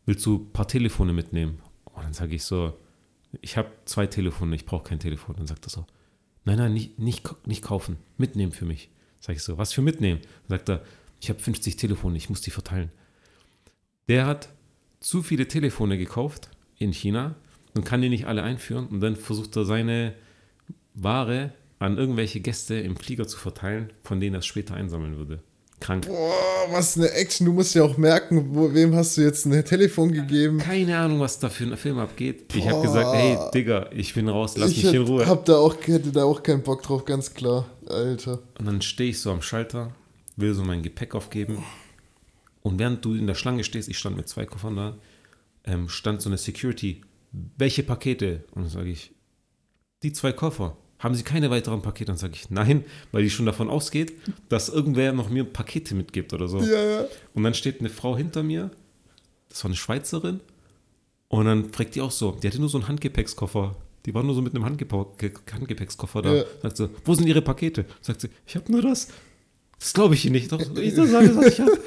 [SPEAKER 2] willst du ein paar Telefone mitnehmen? Und dann sage ich so, ich habe zwei Telefone, ich brauche kein Telefon. Dann sagt er so, nein, nein, nicht, nicht, nicht kaufen, mitnehmen für mich. Sag ich so, was für mitnehmen? Dann sagt er, ich habe 50 Telefone, ich muss die verteilen. Der hat zu viele Telefone gekauft in China und kann die nicht alle einführen und dann versucht er seine Ware an irgendwelche Gäste im Flieger zu verteilen, von denen er es später einsammeln würde. Krank.
[SPEAKER 1] Boah, was eine Action. Du musst ja auch merken, wo, wem hast du jetzt ein Telefon gegeben.
[SPEAKER 2] Keine Ahnung, was da für ein Film abgeht. Ich habe gesagt, hey, Digga, ich bin raus, lass
[SPEAKER 1] ich
[SPEAKER 2] mich in
[SPEAKER 1] hätte-
[SPEAKER 2] Ruhe.
[SPEAKER 1] Hab da auch, hätte da auch keinen Bock drauf, ganz klar. Alter.
[SPEAKER 2] Und dann stehe ich so am Schalter, will so mein Gepäck aufgeben. Und während du in der Schlange stehst, ich stand mit zwei Koffern da, ähm, stand so eine Security. Welche Pakete? Und dann sage ich, die zwei Koffer. Haben Sie keine weiteren Pakete? Dann sage ich, nein, weil die schon davon ausgeht, dass irgendwer noch mir Pakete mitgibt oder so.
[SPEAKER 1] Ja, ja.
[SPEAKER 2] Und dann steht eine Frau hinter mir, das war eine Schweizerin, und dann fragt die auch so, die hatte nur so einen Handgepäckskoffer. Die war nur so mit einem Handgepa Ge- Handgepäckskoffer da.
[SPEAKER 1] Ja.
[SPEAKER 2] Sagt sie, wo sind ihre Pakete? Sagt sie, ich habe nur das. Das glaube ich Ihnen nicht. Doch, ich sage, was ich habe.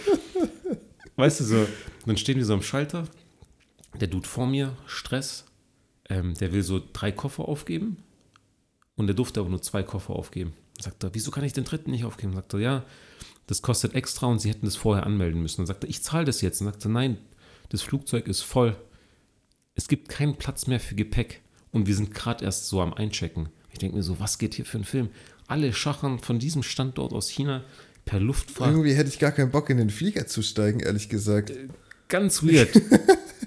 [SPEAKER 2] Weißt du so, dann stehen wir so am Schalter. Der Dude vor mir, Stress, ähm, der will so drei Koffer aufgeben. Und der durfte aber nur zwei Koffer aufgeben. Sagt er, wieso kann ich den dritten nicht aufgeben? Sagt er, ja, das kostet extra und sie hätten das vorher anmelden müssen. Dann sagt er, ich zahle das jetzt. Und sagt er, nein, das Flugzeug ist voll. Es gibt keinen Platz mehr für Gepäck. Und wir sind gerade erst so am Einchecken. Ich denke mir so, was geht hier für ein Film? Alle schachern von diesem Standort aus China per Luftfahrt.
[SPEAKER 1] Irgendwie hätte ich gar keinen Bock, in den Flieger zu steigen, ehrlich gesagt.
[SPEAKER 2] Ganz weird.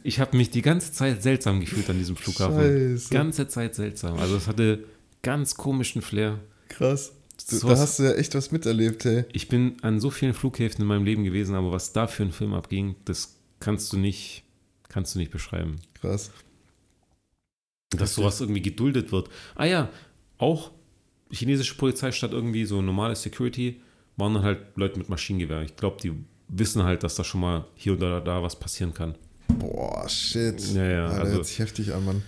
[SPEAKER 2] Ich habe mich die ganze Zeit seltsam gefühlt an diesem Flughafen.
[SPEAKER 1] Scheiße.
[SPEAKER 2] Ganze Zeit seltsam. Also es hatte ganz komischen Flair.
[SPEAKER 1] Krass. Du,
[SPEAKER 2] So
[SPEAKER 1] da hast du ja echt was miterlebt, hey.
[SPEAKER 2] Ich bin an so vielen Flughäfen in meinem Leben gewesen, aber was da für ein Film abging, das kannst du nicht, kannst du nicht beschreiben.
[SPEAKER 1] Krass.
[SPEAKER 2] Dass sowas irgendwie geduldet wird. Ah ja, auch chinesische Polizei statt irgendwie so normale Security waren dann halt Leute mit Maschinengewehr. Ich glaube, die wissen halt, dass da schon mal hier oder da was passieren kann.
[SPEAKER 1] Boah, shit.
[SPEAKER 2] Ja, ja,
[SPEAKER 1] Alter,
[SPEAKER 2] also-
[SPEAKER 1] hört sich heftig an, Mann.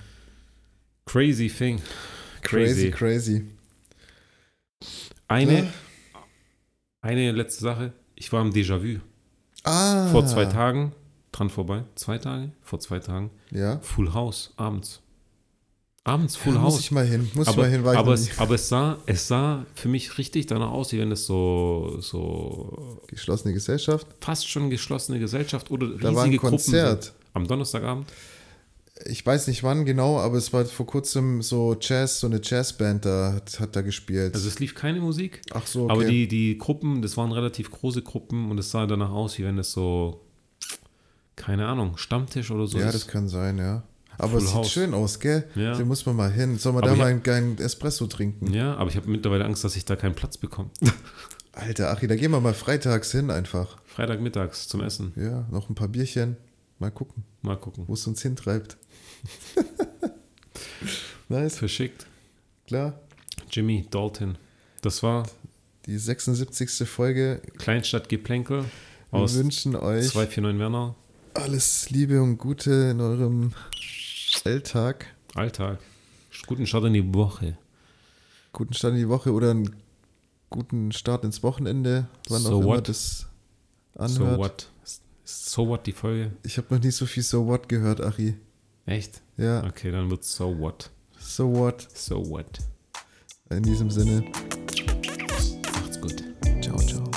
[SPEAKER 2] Crazy thing.
[SPEAKER 1] Crazy,
[SPEAKER 2] Crazy. Eine,
[SPEAKER 1] Ja.
[SPEAKER 2] eine letzte Sache. Ich war im Déjà-vu.
[SPEAKER 1] Ah.
[SPEAKER 2] Vor zwei Tagen, dran vorbei. Zwei Tage? Vor zwei Tagen.
[SPEAKER 1] Ja.
[SPEAKER 2] Full House, abends. Abends Full
[SPEAKER 1] ja,
[SPEAKER 2] House.
[SPEAKER 1] Muss ich mal hin. Muss ich
[SPEAKER 2] aber,
[SPEAKER 1] mal hin, war ich
[SPEAKER 2] aber, es, aber es sah, es sah für mich richtig danach aus, wie wenn es so, so
[SPEAKER 1] Geschlossene Gesellschaft.
[SPEAKER 2] fast schon geschlossene Gesellschaft oder riesige
[SPEAKER 1] Da war ein
[SPEAKER 2] Gruppen
[SPEAKER 1] Konzert.
[SPEAKER 2] sind. Am Donnerstagabend.
[SPEAKER 1] Ich weiß nicht wann genau, aber es war vor kurzem so Jazz, so eine Jazzband da hat, hat da gespielt.
[SPEAKER 2] Also es lief keine Musik,
[SPEAKER 1] Ach so, okay.
[SPEAKER 2] aber die, die Gruppen, das waren relativ große Gruppen und es sah danach aus, wie wenn es so, keine Ahnung, Stammtisch oder so
[SPEAKER 1] ja,
[SPEAKER 2] ist.
[SPEAKER 1] das kann sein, ja. Aber
[SPEAKER 2] Full
[SPEAKER 1] es sieht
[SPEAKER 2] House.
[SPEAKER 1] schön aus, gell?
[SPEAKER 2] Ja.
[SPEAKER 1] Da muss man mal hin. Soll man
[SPEAKER 2] Aber
[SPEAKER 1] da mal einen geilen Espresso trinken?
[SPEAKER 2] ja, aber ich habe mittlerweile Angst, dass ich da keinen Platz bekomme.
[SPEAKER 1] Alter, Achi, da gehen wir mal freitags hin einfach.
[SPEAKER 2] Freitagmittags zum Essen.
[SPEAKER 1] Ja, noch ein paar Bierchen. Mal gucken,
[SPEAKER 2] Mal gucken.
[SPEAKER 1] wo es uns hintreibt. nice,
[SPEAKER 2] Verschickt.
[SPEAKER 1] klar.
[SPEAKER 2] Jimmy Dalton. Das war
[SPEAKER 1] Die 76. Folge.
[SPEAKER 2] Kleinstadt Geplänkel
[SPEAKER 1] Wir wünschen euch
[SPEAKER 2] 249 Werner.
[SPEAKER 1] alles Liebe und Gute in eurem Alltag.
[SPEAKER 2] Alltag. Guten Start in die Woche.
[SPEAKER 1] Guten Start in die Woche oder einen guten Start ins Wochenende, wann
[SPEAKER 2] So
[SPEAKER 1] auch immer
[SPEAKER 2] what?
[SPEAKER 1] das
[SPEAKER 2] So
[SPEAKER 1] anhört.
[SPEAKER 2] what? So what die Folge?
[SPEAKER 1] Ich habe noch nie so viel So What gehört, Achi.
[SPEAKER 2] Echt?
[SPEAKER 1] Ja,
[SPEAKER 2] Okay, dann wird so what.
[SPEAKER 1] So What.
[SPEAKER 2] So what.
[SPEAKER 1] In diesem Sinne,
[SPEAKER 2] Macht's gut.
[SPEAKER 1] ciao, ciao.